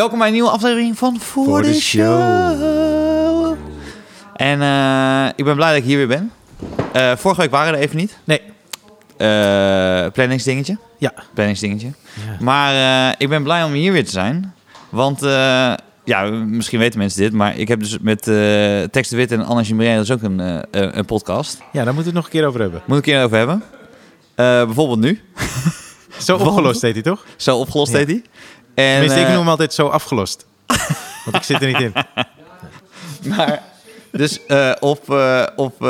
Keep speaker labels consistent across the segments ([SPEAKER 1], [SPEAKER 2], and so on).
[SPEAKER 1] Welkom bij een nieuwe aflevering van Voor,
[SPEAKER 2] Voor
[SPEAKER 1] de,
[SPEAKER 2] de
[SPEAKER 1] show. En eh, ik ben blij dat ik hier weer ben. Eh, vorige week waren we er even niet.
[SPEAKER 2] Nee.
[SPEAKER 1] Eh planningsdingetje.
[SPEAKER 2] Ja.
[SPEAKER 1] Planningsdingetje.
[SPEAKER 2] Ja.
[SPEAKER 1] Maar ik ben blij om hier weer te zijn. Want, ja, misschien weten mensen dit, maar ik heb dus met eh Tex de Wit en Anna Gimbrien, dat is ook een, een podcast.
[SPEAKER 2] Ja, daar moeten we het nog een keer over hebben.
[SPEAKER 1] Moet ik een keer over hebben. Bijvoorbeeld nu.
[SPEAKER 2] Zo opgelost heet hij toch?
[SPEAKER 1] Zo opgelost
[SPEAKER 2] Ja.
[SPEAKER 1] heet hij. En,
[SPEAKER 2] Tenminste, ik
[SPEAKER 1] eh,
[SPEAKER 2] noem hem altijd zo afgelost. Want ik zit er niet in.
[SPEAKER 1] Maar, dus eh, op, eh, op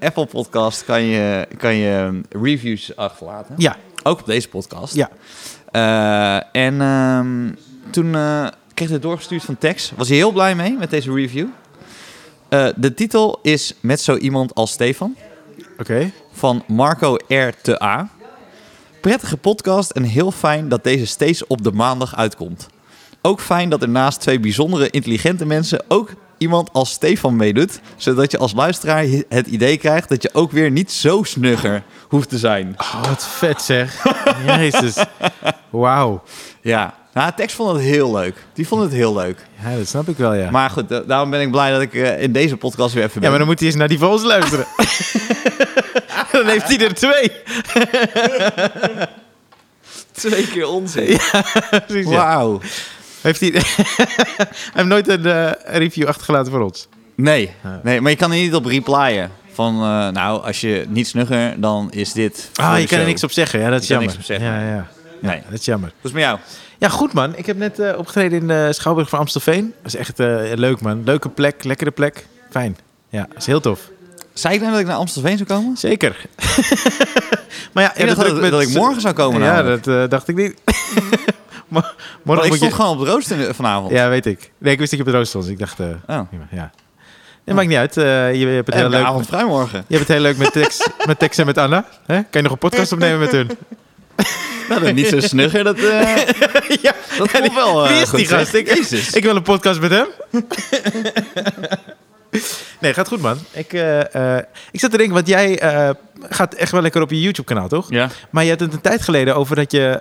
[SPEAKER 1] Apple Podcast kan je, kan je reviews achterlaten.
[SPEAKER 2] Ja,
[SPEAKER 1] Ook op deze podcast.
[SPEAKER 2] ja.
[SPEAKER 1] En ehm, toen kreeg ik het doorgestuurd van Tex. Was hij heel blij mee met deze review. De titel is Met zo iemand als Stefan.
[SPEAKER 2] Oké.
[SPEAKER 1] Van Marco R. te A. Prettige podcast en heel fijn dat deze steeds op de maandag uitkomt. Ook fijn dat er naast twee bijzondere intelligente mensen ook iemand als Stefan meedoet. Zodat je als luisteraar het idee krijgt dat je ook weer niet zo snugger hoeft te zijn.
[SPEAKER 2] Oh, wat vet zeg. Jezus. Wauw.
[SPEAKER 1] Ja, nou, Tex vond het heel leuk. Die vond het heel leuk.
[SPEAKER 2] Ja, dat snap ik wel, ja.
[SPEAKER 1] Maar goed, da- daarom ben ik blij dat ik eh, in deze podcast weer even ben.
[SPEAKER 2] Ja, maar dan moet hij eens naar die vogels luisteren. dan heeft hij er twee.
[SPEAKER 1] twee keer onzin.
[SPEAKER 2] Precies, ja.
[SPEAKER 1] Wauw.
[SPEAKER 2] Heeft hij... hij heeft nooit een eh, review achtergelaten voor ons.
[SPEAKER 1] Nee, nee, maar je kan er niet op replyen. Van, eh, nou, als je niet snugger, dan is dit.
[SPEAKER 2] Ah, je kan er niks op zeggen. Ja, dat is
[SPEAKER 1] Je kan
[SPEAKER 2] jammer.
[SPEAKER 1] niks op zeggen.
[SPEAKER 2] Ja, ja.
[SPEAKER 1] Nee.
[SPEAKER 2] Dat is jammer.
[SPEAKER 1] Het met jou?
[SPEAKER 2] Ja, goed man. Ik heb net eh, opgetreden in de Schouwburg van Amstelveen. Dat is echt eh, leuk man. Leuke plek, lekkere plek. Fijn. Ja, dat is heel tof.
[SPEAKER 1] Zei ik nou dat ik naar Amstelveen zou komen?
[SPEAKER 2] Zeker. maar ja,
[SPEAKER 1] Ik dacht dat, dat ik morgen zou komen.
[SPEAKER 2] Ja,
[SPEAKER 1] namelijk.
[SPEAKER 2] dat eh, dacht ik niet.
[SPEAKER 1] Want
[SPEAKER 2] morgen
[SPEAKER 1] ik stond
[SPEAKER 2] je...
[SPEAKER 1] gewoon op de rooster vanavond.
[SPEAKER 2] Ja, weet ik. Nee, ik wist dat je op de rooster stond. dus Ik dacht, eh,
[SPEAKER 1] Oh.
[SPEAKER 2] ja. Nee, maakt niet uit. Eh, je, je hebt het heel leuk.
[SPEAKER 1] avond vrij morgen.
[SPEAKER 2] Je hebt het heel leuk met Tex, met Tex en met Anna. Hè? Kan je nog een podcast opnemen met hun?
[SPEAKER 1] Nou, dat niet zo snugger. Dat, eh
[SPEAKER 2] ja.
[SPEAKER 1] dat komt wel. eh,
[SPEAKER 2] Wie is die gast? Ik,
[SPEAKER 1] Jezus.
[SPEAKER 2] ik wil een podcast met hem. nee, gaat goed, man. Ik, eh, ik zat te denken, want jij gaat echt wel lekker op je YouTube-kanaal, toch?
[SPEAKER 1] Ja.
[SPEAKER 2] Maar je had het een tijd geleden over dat je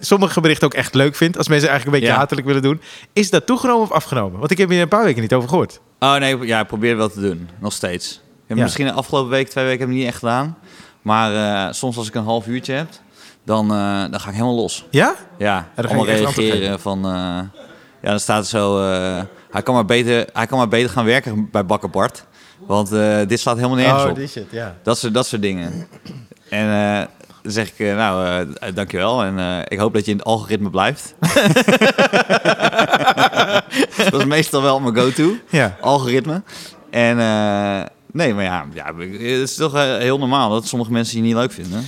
[SPEAKER 2] sommige berichten ook echt leuk vindt. Als mensen eigenlijk een beetje
[SPEAKER 1] Ja.
[SPEAKER 2] hatelijk willen doen. Is dat toegenomen of afgenomen? Want ik heb hier een paar weken niet over gehoord.
[SPEAKER 1] Oh nee, ja, ik probeer wel te doen. Nog steeds.
[SPEAKER 2] Ja.
[SPEAKER 1] Misschien de afgelopen week, twee weken heb ik het niet echt gedaan. Maar eh, soms als ik een half uurtje heb, dan, eh, dan ga ik helemaal los.
[SPEAKER 2] Ja?
[SPEAKER 1] Ja,
[SPEAKER 2] je
[SPEAKER 1] allemaal reageren van... eh, ja, dan staat er zo... hij, kan maar beter, hij kan maar beter gaan werken bij Bakker Bart. Want dit slaat helemaal nergens op.
[SPEAKER 2] Oh, die shit, ja.
[SPEAKER 1] Dat soort, dat soort dingen. En dan zeg ik, nou, eh, dankjewel. En ik hoop dat je in het algoritme blijft. dat is meestal wel mijn go-to.
[SPEAKER 2] Ja.
[SPEAKER 1] Algoritme. En nee, maar ja, ja, het is toch eh, heel normaal dat sommige mensen je niet leuk vinden.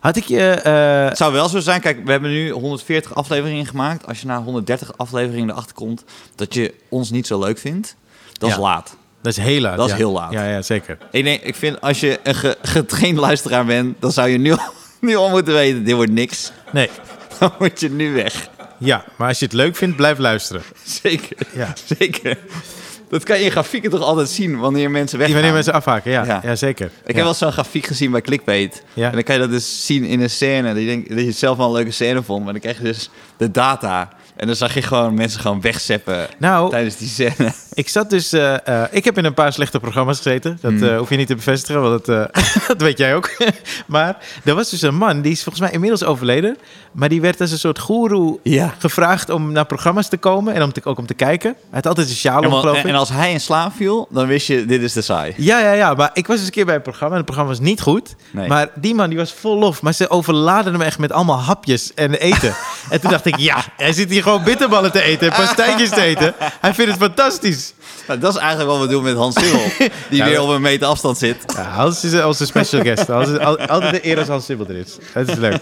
[SPEAKER 2] Had ik je... eh,
[SPEAKER 1] Het zou wel zo zijn, kijk, we hebben nu 140 afleveringen gemaakt. Als je na 130 afleveringen erachter komt dat je ons niet zo leuk vindt, dat is laat.
[SPEAKER 2] dat is heel laat.
[SPEAKER 1] Dat is
[SPEAKER 2] ja.
[SPEAKER 1] heel laat.
[SPEAKER 2] Ja, ja, zeker.
[SPEAKER 1] Ik, denk, ik vind als je een ge- getraind luisteraar bent, dan zou je nu, al- nu al moeten weten, dit wordt niks.
[SPEAKER 2] Nee.
[SPEAKER 1] Dan moet je nu weg.
[SPEAKER 2] Ja, maar als je het leuk vindt, blijf luisteren.
[SPEAKER 1] Zeker.
[SPEAKER 2] Ja.
[SPEAKER 1] Zeker. Dat kan je in grafieken toch altijd zien wanneer mensen weggaan.
[SPEAKER 2] Wanneer mensen afhaken, ja.
[SPEAKER 1] Ja.
[SPEAKER 2] Ja, zeker.
[SPEAKER 1] Ik
[SPEAKER 2] ja.
[SPEAKER 1] heb wel zo'n grafiek gezien bij Clickbait.
[SPEAKER 2] Ja.
[SPEAKER 1] En dan kan je dat dus zien in een scène. Dat je, denkt, dat je het zelf wel een leuke scène vond. Maar dan krijg je dus de data. En dan zag je gewoon mensen gewoon wegzeppen
[SPEAKER 2] Nou,
[SPEAKER 1] tijdens die scène.
[SPEAKER 2] ik zat dus... eh, eh, ik heb in een paar slechte programma's gezeten. Dat
[SPEAKER 1] Hmm.
[SPEAKER 2] eh, hoef je niet te bevestigen, want dat, dat weet jij ook. maar er was dus een man, die is volgens mij inmiddels overleden. Maar die werd als een soort goeroe
[SPEAKER 1] Ja.
[SPEAKER 2] gevraagd om naar programma's te komen. En om te, ook om te kijken. Hij had altijd een sjaal om,
[SPEAKER 1] en, en als hij in slaap viel, dan wist je, dit is de saai.
[SPEAKER 2] Ja, ja, ja. Maar ik was eens een keer bij een programma en het programma was niet goed.
[SPEAKER 1] Nee.
[SPEAKER 2] Maar die man die was vol lof. Maar ze overladen hem echt met allemaal hapjes en eten. en toen dacht ik, ja, hij zit hier gewoon bitterballen te eten en pastijtjes te eten. Hij vindt het fantastisch.
[SPEAKER 1] Nou, dat is eigenlijk wat we doen met Hans Simmel. Die
[SPEAKER 2] Ja,
[SPEAKER 1] weer op een meter afstand zit.
[SPEAKER 2] Ja, Hans is onze special guest. Hans is al- altijd de eer als Hans Sibbel er is. Dat is leuk.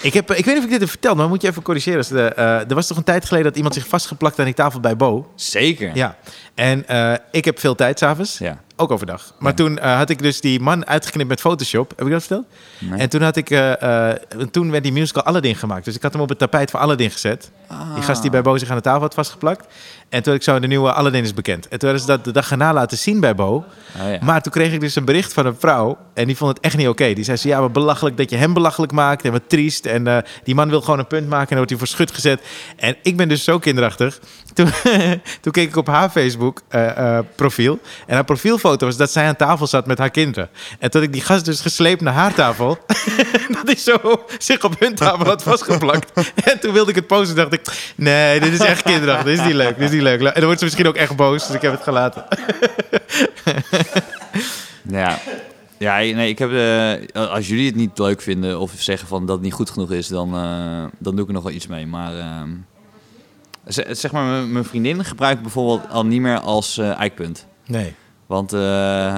[SPEAKER 2] Ik, heb, ik weet niet of ik dit heb verteld, maar moet je even corrigeren. De, eh, er was toch een tijd geleden dat iemand zich vastgeplakt aan die tafel bij Bo?
[SPEAKER 1] Zeker.
[SPEAKER 2] Ja. En eh, ik heb veel tijd s'avonds.
[SPEAKER 1] Ja.
[SPEAKER 2] Ook overdag. Maar
[SPEAKER 1] Ja.
[SPEAKER 2] toen eh, had ik dus die man uitgeknipt met Photoshop. Heb ik dat verteld?
[SPEAKER 1] Nee.
[SPEAKER 2] En toen, had ik, eh, eh, toen werd die musical Aladdin gemaakt. Dus ik had hem op het tapijt van Aladdin gezet. Die gast die bij Bo zich aan de tafel had vastgeplakt. En toen ik zo, de nieuwe Aladdin is bekend. En toen hadden ze dat de dag erna laten zien bij Bo.
[SPEAKER 1] Oh, ja.
[SPEAKER 2] Maar toen kreeg ik dus een bericht van een vrouw. En die vond het echt niet oké. Die zei ze, ja, wat belachelijk dat je hem belachelijk maakt. En wat triest. En eh, die man wil gewoon een punt maken. En dan wordt hij voor schut gezet. En ik ben dus zo kinderachtig. Toen, toen keek ik op haar Facebook eh, eh, profiel. En haar profielfoto was dat zij aan tafel zat met haar kinderen. En toen ik die gast dus gesleept naar haar tafel. dat hij zo zich op hun tafel had vastgeplakt. en toen wilde ik het posten. dacht ik, nee, dit is echt kinderachtig. Dit is niet leuk. Dit is niet leuk. En dan wordt ze misschien ook echt boos. Dus ik heb het gelaten.
[SPEAKER 1] Ja. Ja, nee, ik heb, eh, als jullie het niet leuk vinden of zeggen van dat het niet goed genoeg is, dan, eh, dan doe ik er nog wel iets mee. Maar ehm, zeg maar, mijn- vriendin gebruikt bijvoorbeeld al niet meer als eh, eikpunt.
[SPEAKER 2] Nee.
[SPEAKER 1] Want eh,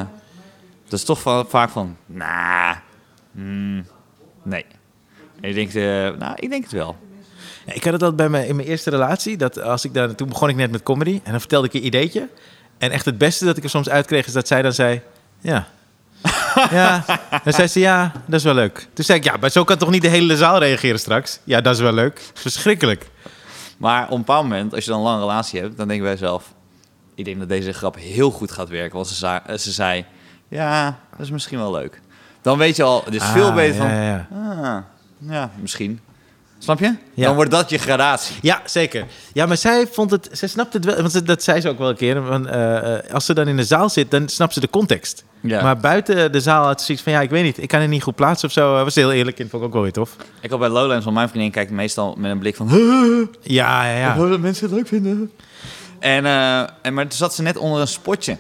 [SPEAKER 1] dat is toch va- vaak van, nah, mm, nee. En je denkt, eh, nou, ik denk het wel.
[SPEAKER 2] Ik had het altijd bij mijn, in mijn eerste relatie. Dat als ik daar, toen begon ik net met comedy. En dan vertelde ik een ideetje. En echt het beste dat ik er soms uitkreeg is dat zij dan zei... Ja. ja. Dan zei ze ja, dat is wel leuk. Toen zei ik ja, maar zo kan toch niet de hele zaal reageren straks? Ja, dat is wel leuk. Verschrikkelijk.
[SPEAKER 1] Maar op een bepaald moment, als je dan een lange relatie hebt, dan denk je bij jezelf... Ik denk dat deze grap heel goed gaat werken. Want ze, ze zei, ja, dat is misschien wel leuk. Dan weet je al, het is veel
[SPEAKER 2] Ah,
[SPEAKER 1] beter
[SPEAKER 2] ja,
[SPEAKER 1] van...
[SPEAKER 2] Ja, ja.
[SPEAKER 1] Ah, ja, misschien. Snap je?
[SPEAKER 2] Ja.
[SPEAKER 1] Dan wordt dat je gradatie.
[SPEAKER 2] Ja, zeker. Ja, maar zij vond het, zij snapte het wel, want ze- dat zei ze ook wel een keer. Want, eh, eh, als ze dan in de zaal zit, dan snapt ze de context.
[SPEAKER 1] Ja.
[SPEAKER 2] Maar buiten de zaal had ze zoiets van, ja, ik weet niet, ik kan het niet goed plaatsen of zo. Was heel eerlijk in, vond ik ook wel weer tof.
[SPEAKER 1] Ik had bij Lowlands van mijn vriendin kijkt meestal met een blik van...
[SPEAKER 2] Ja, ja, ja.
[SPEAKER 1] dat mensen het leuk vinden. En, eh, en, maar toen zat ze net onder een spotje.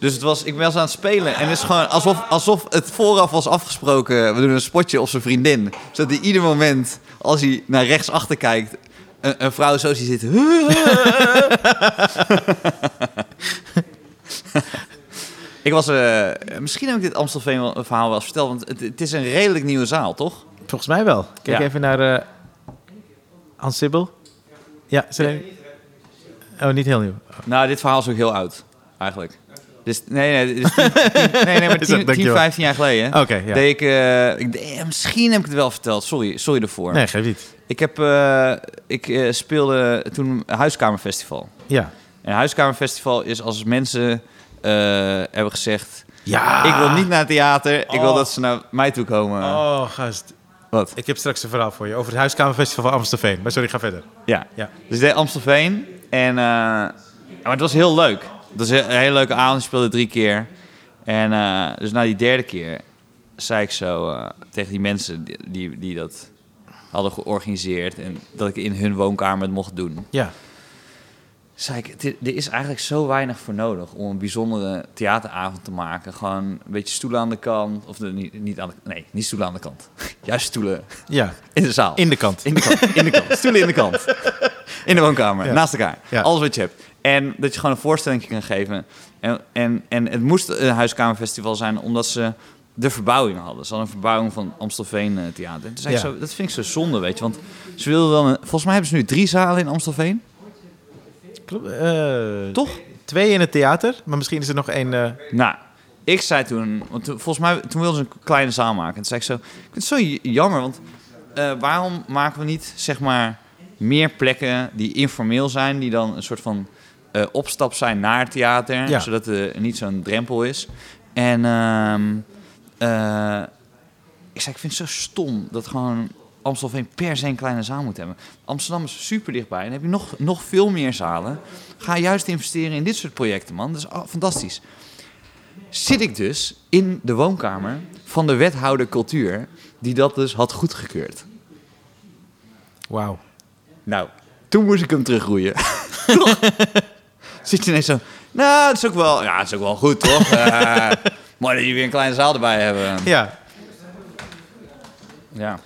[SPEAKER 1] Dus het was, ik was aan het spelen en het is gewoon alsof, alsof het vooraf was afgesproken. We doen een spotje op zijn vriendin. Zodat hij ieder moment, als hij naar rechts achter kijkt, een, een vrouw zo ziet zitten. ik was, eh, misschien heb ik dit Amstelveen verhaal wel eens verteld, want het, het is een redelijk nieuwe zaal, toch?
[SPEAKER 2] Volgens mij wel. Kijk
[SPEAKER 1] Ja.
[SPEAKER 2] even naar uh, Hans Sibbel. Ja, ze Oh, niet heel nieuw.
[SPEAKER 1] Nou, dit verhaal is ook heel oud, eigenlijk. Dus, nee, nee, tien- tien- nee, nee, maar
[SPEAKER 2] Is dat-
[SPEAKER 1] 10,
[SPEAKER 2] dankjewel.
[SPEAKER 1] 15 jaar geleden.
[SPEAKER 2] Oké, ja.
[SPEAKER 1] Deed ik, eh, ik deed- misschien heb ik het wel verteld. Sorry, sorry ervoor.
[SPEAKER 2] Nee, geef niet.
[SPEAKER 1] Ik, heb, eh, ik eh, speelde toen een huiskamerfestival.
[SPEAKER 2] Ja.
[SPEAKER 1] En huiskamerfestival is als mensen eh, hebben gezegd...
[SPEAKER 2] Ja.
[SPEAKER 1] Ik wil niet naar het theater, ik wil
[SPEAKER 2] Oh.
[SPEAKER 1] dat ze naar mij toe komen.
[SPEAKER 2] Oh, gast.
[SPEAKER 1] Wat?
[SPEAKER 2] Ik heb straks een verhaal voor je over het Huiskamerfestival van Amstelveen. Maar sorry, ga verder.
[SPEAKER 1] Ja.
[SPEAKER 2] Ja.
[SPEAKER 1] Dus ik deed Amstelveen. En, eh, maar het was heel leuk. Het was een hele leuke avond. Ik speelde drie keer. En eh, dus na die derde keer zei ik zo eh, tegen die mensen die, die, die dat hadden georganiseerd... en dat ik in hun woonkamer het mocht doen.
[SPEAKER 2] Ja.
[SPEAKER 1] Zei ik, "Dit- er is eigenlijk zo weinig voor nodig om een bijzondere theateravond te maken. Gewoon een beetje stoelen aan de kant. Of de, niet, niet aan de, nee, niet stoelen aan de kant. Juist stoelen
[SPEAKER 2] Ja.
[SPEAKER 1] in de zaal.
[SPEAKER 2] In de kant.
[SPEAKER 1] In de kant. In de kant. Stoelen in de kant. In de woonkamer.
[SPEAKER 2] Ja.
[SPEAKER 1] Naast elkaar.
[SPEAKER 2] Ja.
[SPEAKER 1] Alles wat je hebt. En dat je gewoon een voorstelling kan geven. En, en, en het moest een huiskamerfestival zijn omdat ze de verbouwing hadden. Ze hadden een verbouwing van Amstelveen eh, Theater.
[SPEAKER 2] Ja.
[SPEAKER 1] zo, dat vind ik zo zonde, weet je. Want ze wilden dan... Een, volgens mij hebben ze nu drie zalen in Amstelveen.
[SPEAKER 2] Klopt. Eh,
[SPEAKER 1] Toch?
[SPEAKER 2] Twee in het theater, maar misschien is er nog één... eh,
[SPEAKER 1] Nou, ik zei toen... Want toen- volgens mij toen wilden ze een kleine zaal maken. En toen zei ik zo... Ik vind het zo jammer, want waarom maken we niet, zeg maar... meer plekken die informeel zijn... die dan een soort van eh, opstap zijn naar het theater...
[SPEAKER 2] Ja.
[SPEAKER 1] zodat er niet zo'n drempel is. En ehm, eh, ik zei, ik vind het zo stom... dat gewoon Amstelveen per se een kleine zaal moet hebben. Amsterdam is super dichtbij. En dan heb je nog, nog veel meer zalen. Ga juist investeren in dit soort projecten, man. Dat is fantastisch zit ik dus in de woonkamer van de wethouder cultuur, die dat dus had goedgekeurd.
[SPEAKER 2] Wauw.
[SPEAKER 1] Nou, toen moest ik hem terugroeien. Zit je ineens zo, nou, het is ook wel, ja, het is ook wel goed, toch? Eh mooi dat je weer een kleine zaal erbij hebben.
[SPEAKER 2] Ja.
[SPEAKER 1] Ja.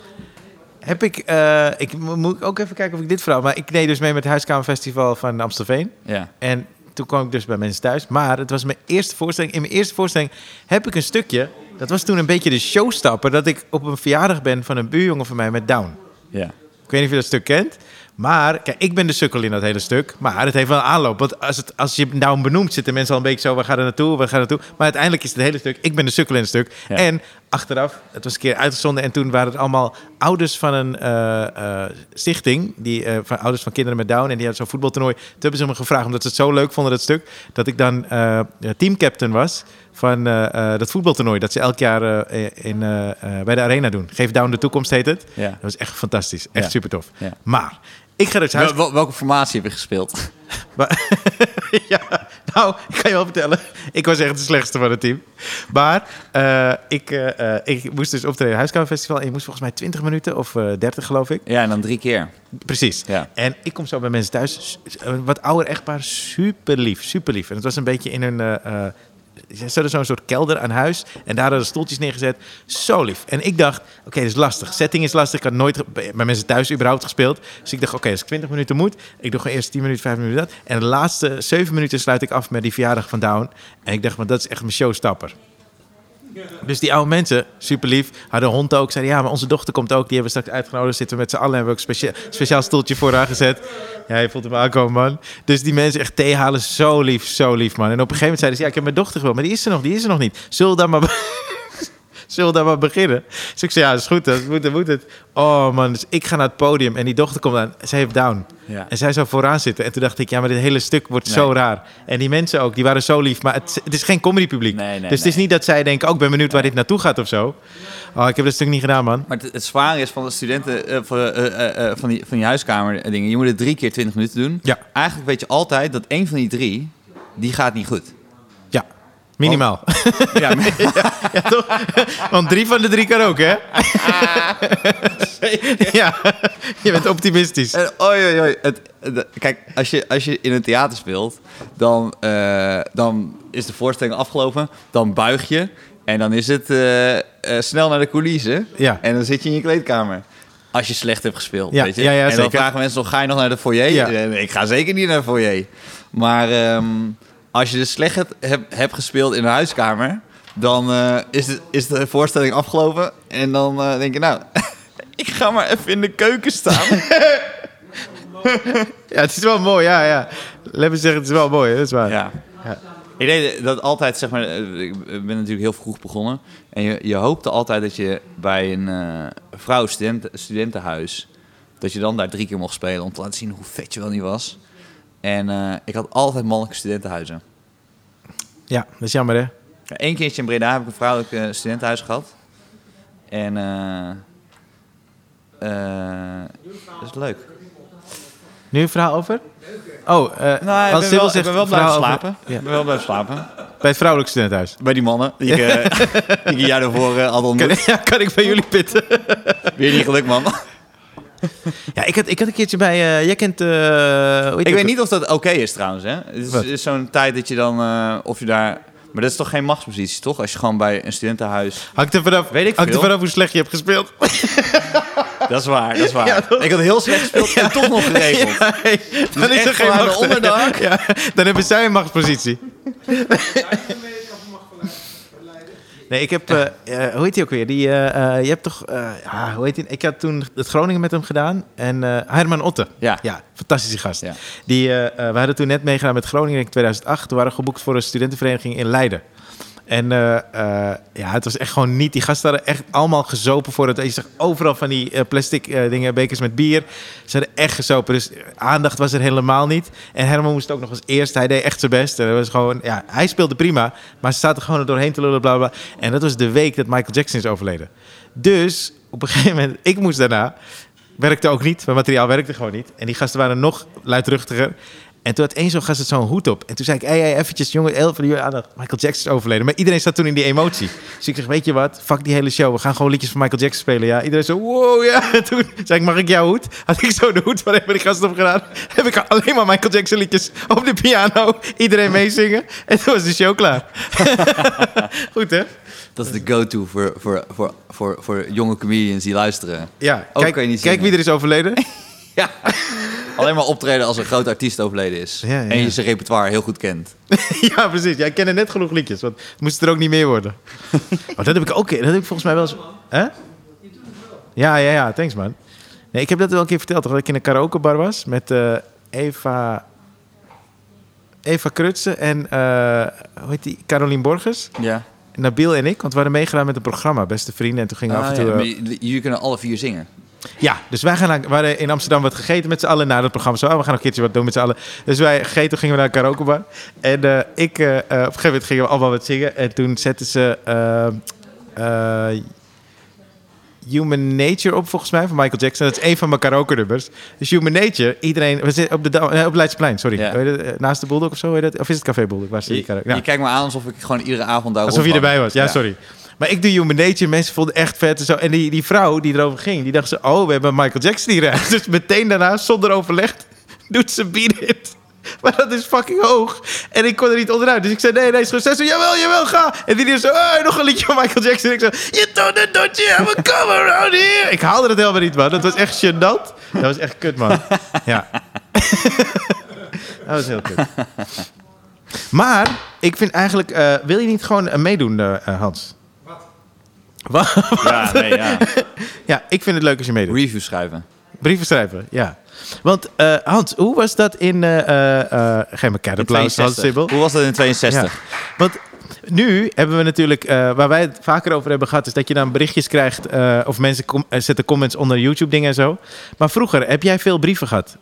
[SPEAKER 2] Heb ik... eh, ik mo- moet ook even kijken of ik dit verhaal... Maar ik deed dus mee met het Huiskamerfestival van Amstelveen.
[SPEAKER 1] Ja.
[SPEAKER 2] En toen kwam ik dus bij mensen thuis. Maar het was mijn eerste voorstelling. In mijn eerste voorstelling heb ik een stukje... Dat was toen een beetje de showstapper... dat ik op een verjaardag ben van een buurjongen van mij met Down.
[SPEAKER 1] Ja.
[SPEAKER 2] Ik weet niet of je dat stuk kent. Maar, kijk, ik ben de sukkel in dat hele stuk. Maar het heeft wel een aanloop. Want als, het, als je nou benoemt, zitten mensen al een beetje zo... waar gaat er naartoe, waar gaat er naartoe? Maar uiteindelijk is het hele stuk... ik ben de sukkel in het stuk.
[SPEAKER 1] Ja.
[SPEAKER 2] En achteraf, het was een keer uitgezonden... en toen waren het allemaal ouders van een eh, eh, stichting... Die, eh, van ouders van kinderen met Down... en die hadden zo'n voetbaltoernooi. Toen hebben ze me gevraagd, omdat ze het zo leuk vonden, dat stuk... dat ik dan teamcaptain was van dat voetbaltoernooi... dat ze elk jaar in, bij de Arena doen. Geef Down de toekomst, heet het.
[SPEAKER 1] Ja.
[SPEAKER 2] Dat was echt fantastisch. Echt
[SPEAKER 1] Ja.
[SPEAKER 2] super tof. Maar ik ga dus huis...
[SPEAKER 1] Wel- wel- welke formatie heb je gespeeld?
[SPEAKER 2] Maar- ja, nou, ik kan je wel vertellen. Ik was echt de slechtste van het team. Maar eh, ik, eh, eh, ik moest dus optreden in het Huiskamerfestival. En je moest volgens mij 20 minuten of eh 30 geloof ik.
[SPEAKER 1] Ja, en dan drie keer.
[SPEAKER 2] Precies.
[SPEAKER 1] Ja.
[SPEAKER 2] En ik kom zo bij mensen thuis. wat ouder echtpaar. Super lief, super lief. En het was een beetje in een... ze hadden zo'n soort kelder aan huis. En daar hadden ze stoeltjes neergezet. Zo lief. En ik dacht, oké, dat is lastig. Setting is lastig. Ik had nooit bij mensen thuis überhaupt gespeeld. Dus ik dacht, oké, als ik 20 minuten moet. Ik doe gewoon eerst 10 minuten, 5 minuten dat. En de laatste 7 minuten sluit ik af met die verjaardag van Down. En ik dacht, maar dat is echt mijn showstapper. Dus die oude mensen, super lief, hadden hond ook. Zeiden ja, maar onze dochter komt ook. Die hebben we straks uitgenodigd. Zitten we met z'n allen. Hebben we ook een specia- speciaal stoeltje voor haar gezet. Ja, je voelt hem aankomen, man. Dus die mensen echt thee halen. Zo lief, zo lief, man. En op een gegeven moment zeiden ze: Ja, ik heb mijn dochter gewoon. Maar die is er nog, die is er nog niet. We dan maar. Zullen we dan maar beginnen? Dus ik zei, ja, dat is goed, dat moet, dat moet het. Oh man, dus ik ga naar het podium en die dochter komt aan. Zij heeft down.
[SPEAKER 1] Ja.
[SPEAKER 2] En zij zou vooraan zitten. En toen dacht ik, ja, maar dit hele stuk wordt zo raar. En die mensen ook, die waren zo lief. Maar het, het is geen comedypubliek.
[SPEAKER 1] Nee, nee,
[SPEAKER 2] dus het is niet dat zij denken, ook ik ben benieuwd waar dit naartoe gaat of zo. Oh, ik heb dat stuk niet gedaan, man.
[SPEAKER 1] Maar het, het zware is van de studenten, eh, van, eh, eh, van, die, van die huiskamer dingen. Je moet het drie keer 20 minuten doen.
[SPEAKER 2] Ja.
[SPEAKER 1] Eigenlijk weet je altijd dat één van die drie, die gaat niet goed.
[SPEAKER 2] Ja, minimaal.
[SPEAKER 1] Ja, maar-
[SPEAKER 2] ja, toch? Want drie van de drie kan ook, hè? ja, je bent optimistisch.
[SPEAKER 1] En, oei, oei, oei. Het, kijk, als je, als je in een theater speelt, dan, eh, dan is de voorstelling afgelopen. Dan buig je en dan is het eh, eh, snel naar de coulissen.
[SPEAKER 2] Ja.
[SPEAKER 1] En dan zit je in je kleedkamer. Als je slecht hebt gespeeld,
[SPEAKER 2] Ja,
[SPEAKER 1] weet je.
[SPEAKER 2] ja, ja,
[SPEAKER 1] en dan
[SPEAKER 2] zeker.
[SPEAKER 1] vragen mensen nog, ga je nog naar de foyer?
[SPEAKER 2] Ja.
[SPEAKER 1] Ik ga zeker niet naar de foyer. Maar ehm, als je dus slecht hebt, gespeeld in de huiskamer... dan eh, is, het, is de voorstelling afgelopen. En dan eh, denk je, nou... ik ga maar even in de keuken staan.
[SPEAKER 2] Ja, het is wel mooi, ja, ja. Laat me zeggen, het is wel mooi, dat is waar.
[SPEAKER 1] Ja.
[SPEAKER 2] Ja.
[SPEAKER 1] Ik deed dat altijd, zeg maar, eh, ik ben natuurlijk heel vroeg begonnen. En je, je hoopte altijd dat je bij een eh vrouw student, studentenhuis, dat je dan daar drie keer mocht spelen om te laten zien hoe vet je wel niet was. En eh, ik had altijd mannelijke studentenhuizen.
[SPEAKER 2] Ja, dat is jammer, hè?
[SPEAKER 1] Eén keertje in Breda heb ik een vrouwelijk eh, studentenhuis gehad. En eh, eh, dat is leuk.
[SPEAKER 2] Nu een verhaal over? Oh,
[SPEAKER 1] Nou, ik ben wel, ik
[SPEAKER 2] zegt
[SPEAKER 1] ben wel blijven
[SPEAKER 2] over-
[SPEAKER 1] slapen.
[SPEAKER 2] Ja.
[SPEAKER 1] Ik ben wel blijven slapen.
[SPEAKER 2] Bij het vrouwelijk studentenhuis.
[SPEAKER 1] Bij die mannen die ik, eh, die ik een jaar daarvoor had ontmoet.
[SPEAKER 2] Kan, ja, kan ik bij jullie pitten?
[SPEAKER 1] Weer niet gelukt, man.
[SPEAKER 2] Ja, ik had, ik had een keertje bij... eh, jij kent... eh,
[SPEAKER 1] Ik weet
[SPEAKER 2] ook?
[SPEAKER 1] niet of dat oké is trouwens. Hè? Het is, zo'n tijd dat je dan, eh, of je daar... Maar dat is toch geen machtspositie, toch? Als je gewoon bij een studentenhuis...
[SPEAKER 2] Hangt er vanaf,
[SPEAKER 1] Weet ik
[SPEAKER 2] hangt er vanaf hoe slecht je hebt gespeeld.
[SPEAKER 1] Dat is waar, dat is waar.
[SPEAKER 2] Ja, toch?
[SPEAKER 1] ik had heel slecht gespeeld en toch nog geregeld.
[SPEAKER 2] Ja, hey, dan is er geen macht.
[SPEAKER 1] onderdak.
[SPEAKER 2] Ja, dan hebben zij een machtspositie. Nee, ik heb... eh, eh, hoe heet die ook weer? Die, eh, je hebt toch... ja, hoe heet die? Ik had toen het Groningen met hem gedaan. En Herman Otte.
[SPEAKER 1] Ja.
[SPEAKER 2] Ja, fantastische gast.
[SPEAKER 1] Ja.
[SPEAKER 2] Die, we hadden toen net meegedaan met Groningen in 2008. Toen waren we geboekt voor een studentenvereniging in Leiden. En eh, eh, ja, het was echt gewoon niet... Die gasten hadden echt allemaal gezopen voor het... Je zag overal van die eh, plastic dingen, bekers met bier. Ze hadden echt gezopen. Dus aandacht was er helemaal niet. En Herman moest ook nog als eerste. Hij deed echt zijn best. En was gewoon, ja, hij speelde prima. Maar ze zaten gewoon er doorheen te lullen, bla. bla. En dat was de week dat Michael Jackson is overleden. Dus op een gegeven moment... Ik moest daarna... Werkte ook niet. Mijn materiaal werkte gewoon niet. En die gasten waren nog luidruchtiger. En toen had één zo'n gast het zo'n hoed op. En toen zei ik, hey, hey, eventjes, jongen, heel veel uur aandacht. Michael Jackson is overleden. Maar iedereen zat toen in die emotie. Dus ik zeg, weet je wat? Fuck die hele show. We gaan gewoon liedjes van Michael Jackson spelen, ja. Iedereen zo, wow, ja. En toen zei ik, mag ik jouw hoed? Had ik zo de hoed van een van die gasten opgedaan. Heb ik alleen maar Michael Jackson liedjes op de piano. Iedereen meezingen. En toen was de show klaar. Goed, hè?
[SPEAKER 1] Dat is de go-to voor, voor, voor, voor, voor jonge comedians die luisteren.
[SPEAKER 2] Ja,
[SPEAKER 1] Ook
[SPEAKER 2] kijk,
[SPEAKER 1] kan je niet
[SPEAKER 2] kijk wie er is overleden.
[SPEAKER 1] Ja. Alleen maar optreden als een groot artiest overleden is.
[SPEAKER 2] Ja, ja.
[SPEAKER 1] En je zijn repertoire heel goed kent.
[SPEAKER 2] ja, precies. Jij kende net genoeg liedjes, want moest er ook niet meer worden. oh, dat heb ik ook. Dat heb ik volgens mij wel eens. Hè? Ja, ja, ja. Thanks, man. Nee, ik heb dat wel een keer verteld, toch, dat ik in een karaokebar was met eh, Eva... Eva Krutsen en eh, hoe heet die? Carolien Borgers.
[SPEAKER 1] Ja.
[SPEAKER 2] Nabil en ik, want we hadden meegedaan met een programma, Beste Vrienden. En toen gingen we af en toe...
[SPEAKER 1] Ah, ja,
[SPEAKER 2] eh,
[SPEAKER 1] jullie kunnen alle vier zingen.
[SPEAKER 2] Ja, dus wij gaan naar, we hadden in Amsterdam wat gegeten met z'n allen na het programma. Zo, we gaan nog een keertje wat doen met z'n allen. Dus wij gegeten, gingen we naar een karaokebar. En eh, ik, eh, eh, op een gegeven moment gingen we allemaal wat zingen. En toen zetten ze Human Nature op, volgens mij, van Michael Jackson. Dat is een van mijn karaoke nummers. Dus Human Nature, iedereen... We zitten op, de, op Leidseplein, sorry.
[SPEAKER 1] Ja.
[SPEAKER 2] Naast de Bulldog of zo? het? Of is het Café Bulldog? Waar zit die karaoke?
[SPEAKER 1] Je kijkt me aan alsof ik gewoon iedere avond daar
[SPEAKER 2] Alsof je erbij was. Ja, sorry. Maar ik doe Human Nature. Mensen vonden echt vet en zo. En die, die vrouw die erover ging, die dacht ze... Oh, we hebben Michael Jackson hier. Dus meteen daarna, zonder overleg, doet ze Beat It. Maar dat is fucking hoog. En ik kon er niet onderuit. Dus ik zei, nee, nee, is zei, jawel, jawel, ga. En die die zo, oh, nog een liedje van Michael Jackson. En ik zei, you don't, it, don't you ever come around here. Ik haalde het helemaal niet, man. Dat was echt gênant. Dat was echt kut, man. Ja. dat was heel kut. Maar ik vind eigenlijk, eh, wil je niet gewoon eh, meedoen, eh, Hans?
[SPEAKER 1] Ja, nee, ja.
[SPEAKER 2] Ja, ik vind het leuk als je meedoet.
[SPEAKER 1] Review schrijven.
[SPEAKER 2] Brieven schrijven, ja. Want eh, Hans, hoe was dat in... eh eh geef me Hans
[SPEAKER 1] 62.
[SPEAKER 2] Sibbel.
[SPEAKER 1] Hoe was dat in 62?
[SPEAKER 2] Ja. Want nu hebben we natuurlijk, waar wij het vaker over hebben gehad, is dat je dan berichtjes krijgt of mensen com- zetten comments onder YouTube dingen en zo. Maar vroeger, heb jij veel brieven gehad?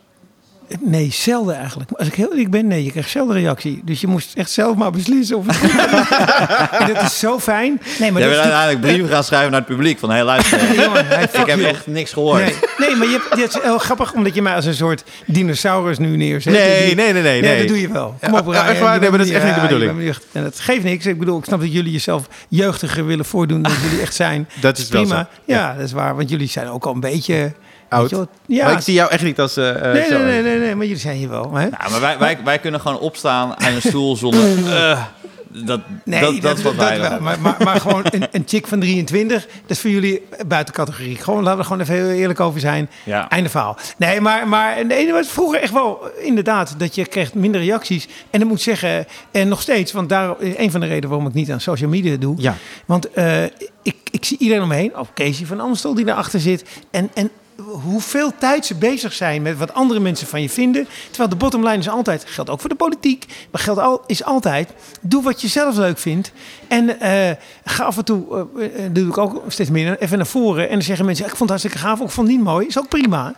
[SPEAKER 3] Nee, zelden eigenlijk. Als ik heel eerlijk ben, nee, je krijgt zelden reactie. Dus je moest echt zelf maar beslissen of het. En dat is zo fijn. Nee, maar
[SPEAKER 1] Jij bent uiteindelijk brieven gaan schrijven naar het publiek. Van, hé, luister.
[SPEAKER 3] Nee, jongen, nee, fuck
[SPEAKER 1] ik heb
[SPEAKER 3] you.
[SPEAKER 1] echt niks gehoord.
[SPEAKER 3] Nee, nee, maar je hebt, dit is heel grappig, omdat je mij als een soort dinosaurus nu neerzet.
[SPEAKER 2] Nee,
[SPEAKER 3] Die-
[SPEAKER 2] nee, nee, nee, nee.
[SPEAKER 3] dat doe je wel. Kom op,
[SPEAKER 2] Ja,
[SPEAKER 3] Ryan.
[SPEAKER 2] echt waar?
[SPEAKER 3] Je
[SPEAKER 2] Nee, maar
[SPEAKER 3] bent
[SPEAKER 2] dat is echt niet de
[SPEAKER 3] ja,
[SPEAKER 2] bedoeling.
[SPEAKER 3] echt- En dat geeft niks. Ik bedoel, ik snap dat jullie jezelf jeugdiger willen voordoen dan jullie echt zijn.
[SPEAKER 2] Dat is wel
[SPEAKER 3] prima.
[SPEAKER 2] zo.
[SPEAKER 3] Ja, dat is waar. Want jullie zijn ook al een beetje...
[SPEAKER 2] Oud.
[SPEAKER 3] wel, Ja,
[SPEAKER 2] Maar ik zie jou echt niet als... eh, eh,
[SPEAKER 3] nee, nee, nee, nee, nee, maar jullie zijn hier wel. Hè?
[SPEAKER 1] Nou, maar wij, wij, wij kunnen gewoon opstaan aan een stoel zonder... eh, dat,
[SPEAKER 3] Nee,
[SPEAKER 1] dat, dat, is wat wij
[SPEAKER 3] wel. Maar, maar, maar gewoon een, een chick van 23, dat is voor jullie buiten categorie. Gewoon, laten we er gewoon even heel eerlijk over zijn.
[SPEAKER 1] Ja.
[SPEAKER 3] Einde verhaal. Nee, maar, maar nee, was vroeger echt wel inderdaad dat je kreeg minder reacties. En ik moet zeggen, en nog steeds, want daar een van de redenen waarom ik niet aan social media doe.
[SPEAKER 2] Ja.
[SPEAKER 3] Want eh, ik, ik zie iedereen om me heen, ook Casey van Amstel die daarachter zit. En, en hoeveel tijd ze bezig zijn met wat andere mensen van je vinden. Terwijl de bottom line is altijd, geldt ook voor de politiek, maar geldt al, is altijd, doe wat je zelf leuk vindt. En eh, ga af en toe, eh, eh, dat doe ik ook steeds meer, even naar voren. En dan zeggen mensen, ik vond het hartstikke gaaf, ik vond het niet mooi. Is ook prima.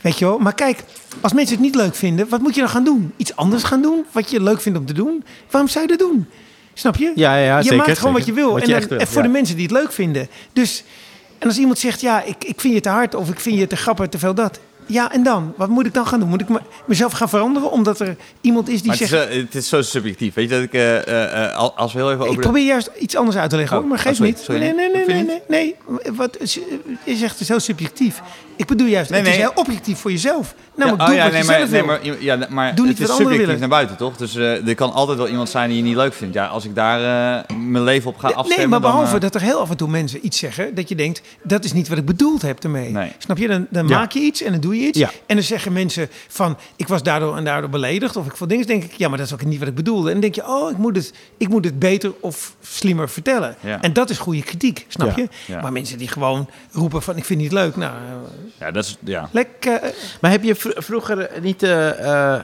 [SPEAKER 3] Weet je wel, maar kijk, als mensen het niet leuk vinden, wat moet je dan gaan doen? Iets anders gaan doen, wat je leuk vindt om te doen? Waarom zou je dat doen? Snap je?
[SPEAKER 2] Ja, ja, ja,
[SPEAKER 3] je
[SPEAKER 2] zeker,
[SPEAKER 3] maakt gewoon
[SPEAKER 2] zeker.
[SPEAKER 3] wat je wil.
[SPEAKER 2] Wat
[SPEAKER 3] en dan-
[SPEAKER 2] wil,
[SPEAKER 3] voor
[SPEAKER 2] ja.
[SPEAKER 3] de mensen die het leuk vinden. Dus, en als iemand zegt, ja, ik, ik vind je te hard of ik vind je te grappig, te veel dat. Ja, en dan? Wat moet ik dan gaan doen? Moet ik me- mezelf gaan veranderen omdat er iemand is die
[SPEAKER 1] Maar het
[SPEAKER 3] zegt...
[SPEAKER 1] is, eh, het is zo subjectief. Weet je dat ik, eh, eh, eh, al- als we heel even over
[SPEAKER 3] Ik probeer juist iets anders uit te leggen,
[SPEAKER 1] Oh,
[SPEAKER 3] hoor, maar
[SPEAKER 1] oh,
[SPEAKER 3] geef
[SPEAKER 1] sorry,
[SPEAKER 3] niet.
[SPEAKER 1] sorry.
[SPEAKER 3] nee, nee, nee, nee, nee, nee. Wat, is- je zegt het is heel subjectief. Ik bedoel juist,
[SPEAKER 1] Nee,
[SPEAKER 3] het is heel objectief voor jezelf.
[SPEAKER 1] Ja,
[SPEAKER 3] Namelijk,
[SPEAKER 1] oh
[SPEAKER 3] doe
[SPEAKER 1] ja,
[SPEAKER 3] wat
[SPEAKER 1] nee,
[SPEAKER 3] je
[SPEAKER 1] maar,
[SPEAKER 3] zelf
[SPEAKER 1] nee,
[SPEAKER 3] wil.
[SPEAKER 1] maar, ja, maar
[SPEAKER 3] Doe niet
[SPEAKER 1] het is subjectief
[SPEAKER 3] willen.
[SPEAKER 1] naar buiten, toch? Dus eh, er kan altijd wel iemand zijn die je niet leuk vindt. Ja, als ik daar eh, mijn leven op ga afstemmen...
[SPEAKER 3] Nee, maar
[SPEAKER 1] dan,
[SPEAKER 3] behalve
[SPEAKER 1] eh,
[SPEAKER 3] dat er heel af en toe mensen iets zeggen... dat je denkt, dat is niet wat ik bedoeld heb ermee.
[SPEAKER 1] Nee.
[SPEAKER 3] Snap je? Dan, dan
[SPEAKER 2] Ja.
[SPEAKER 3] maak je iets en dan doe je iets.
[SPEAKER 2] Ja.
[SPEAKER 3] En dan zeggen mensen van, ik was daardoor en daardoor beledigd... of ik vond dingen, denk ik, ja, maar dat is ook niet wat ik bedoelde. En dan denk je, oh, ik moet het, ik moet het beter of slimmer vertellen.
[SPEAKER 1] Ja.
[SPEAKER 3] En dat is goede kritiek, snap
[SPEAKER 2] Ja.
[SPEAKER 3] je?
[SPEAKER 1] Ja.
[SPEAKER 3] Maar mensen die gewoon roepen van, ik vind het niet leuk. Nou,
[SPEAKER 1] Ja, dat is... Ja.
[SPEAKER 3] lekker... eh,
[SPEAKER 2] Maar heb je vr- vroeger niet... eh, eh,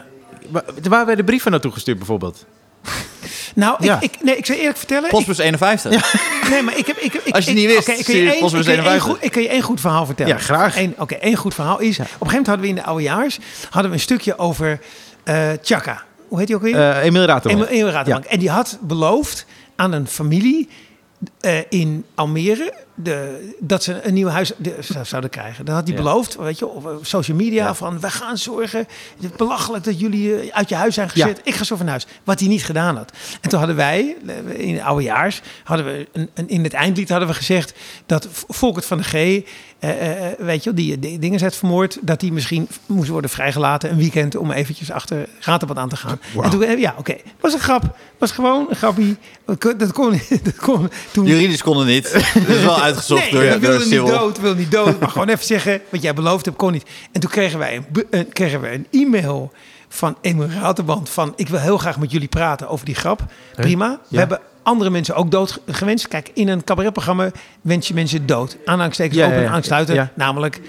[SPEAKER 2] wa- waar werden brieven naartoe gestuurd bijvoorbeeld?
[SPEAKER 3] nou,
[SPEAKER 2] Ja.
[SPEAKER 3] ik, ik, nee, ik zal eerlijk vertellen...
[SPEAKER 1] Postbus 51.
[SPEAKER 3] Nee, maar ik heb... Ik, heb- ik,
[SPEAKER 1] Als je het
[SPEAKER 3] ik-
[SPEAKER 1] niet wist,
[SPEAKER 3] oké, ik kan
[SPEAKER 1] zie
[SPEAKER 3] je één-
[SPEAKER 1] Postbus
[SPEAKER 3] ik kan je één
[SPEAKER 1] 51.
[SPEAKER 3] goed- Ik kan je één goed verhaal vertellen.
[SPEAKER 2] Ja, graag.
[SPEAKER 3] Eén- Oké, één goed verhaal is... Op een gegeven moment hadden we in de oudejaars... hadden we een stukje over eh Chaka. Hoe heet die ook weer?
[SPEAKER 2] Eh Raterband.
[SPEAKER 3] Emil. En die had beloofd aan een familie eh, in Almere... De, dat ze een nieuw huis de- zou- zouden krijgen. Dat had hij
[SPEAKER 1] Ja.
[SPEAKER 3] beloofd, weet je, op social media.
[SPEAKER 1] Ja.
[SPEAKER 3] Van, we gaan zorgen. Het is belachelijk dat jullie eh, uit je huis zijn gezet. Ik ga zorgen van huis. Wat hij niet gedaan had. En toen hadden wij, eh, in de oudejaars... hadden we een, een, in het eindlied hadden we gezegd... dat Volkert van de G, eh, eh, eh, weet je wel, die, die dingen heeft vermoord... dat die misschien moest worden vrijgelaten een weekend... om eventjes achter Raterband aan te gaan.
[SPEAKER 2] Wauw.
[SPEAKER 3] En toen, eh, ja, oké. was een grap. was gewoon een grappie. Dat kon, dat kon, dat kon toen...
[SPEAKER 1] Juridisch kon het niet. Dat is wel uitgezocht
[SPEAKER 3] Nee,
[SPEAKER 1] door,
[SPEAKER 3] ik
[SPEAKER 1] door
[SPEAKER 3] wilde niet dood, wil niet dood. Maar gewoon even zeggen, wat jij beloofd hebt, kon niet. En toen kregen wij een, kregen we een e-mail van Emil Raterband van... ik wil heel graag met jullie praten over die grap. Prima. We
[SPEAKER 2] Ja.
[SPEAKER 3] hebben andere mensen ook dood ge- gewenst. Kijk, in een cabaretprogramma wens je mensen dood. Aanhalingstekens
[SPEAKER 2] Ja,
[SPEAKER 3] open en aansluiten. Namelijk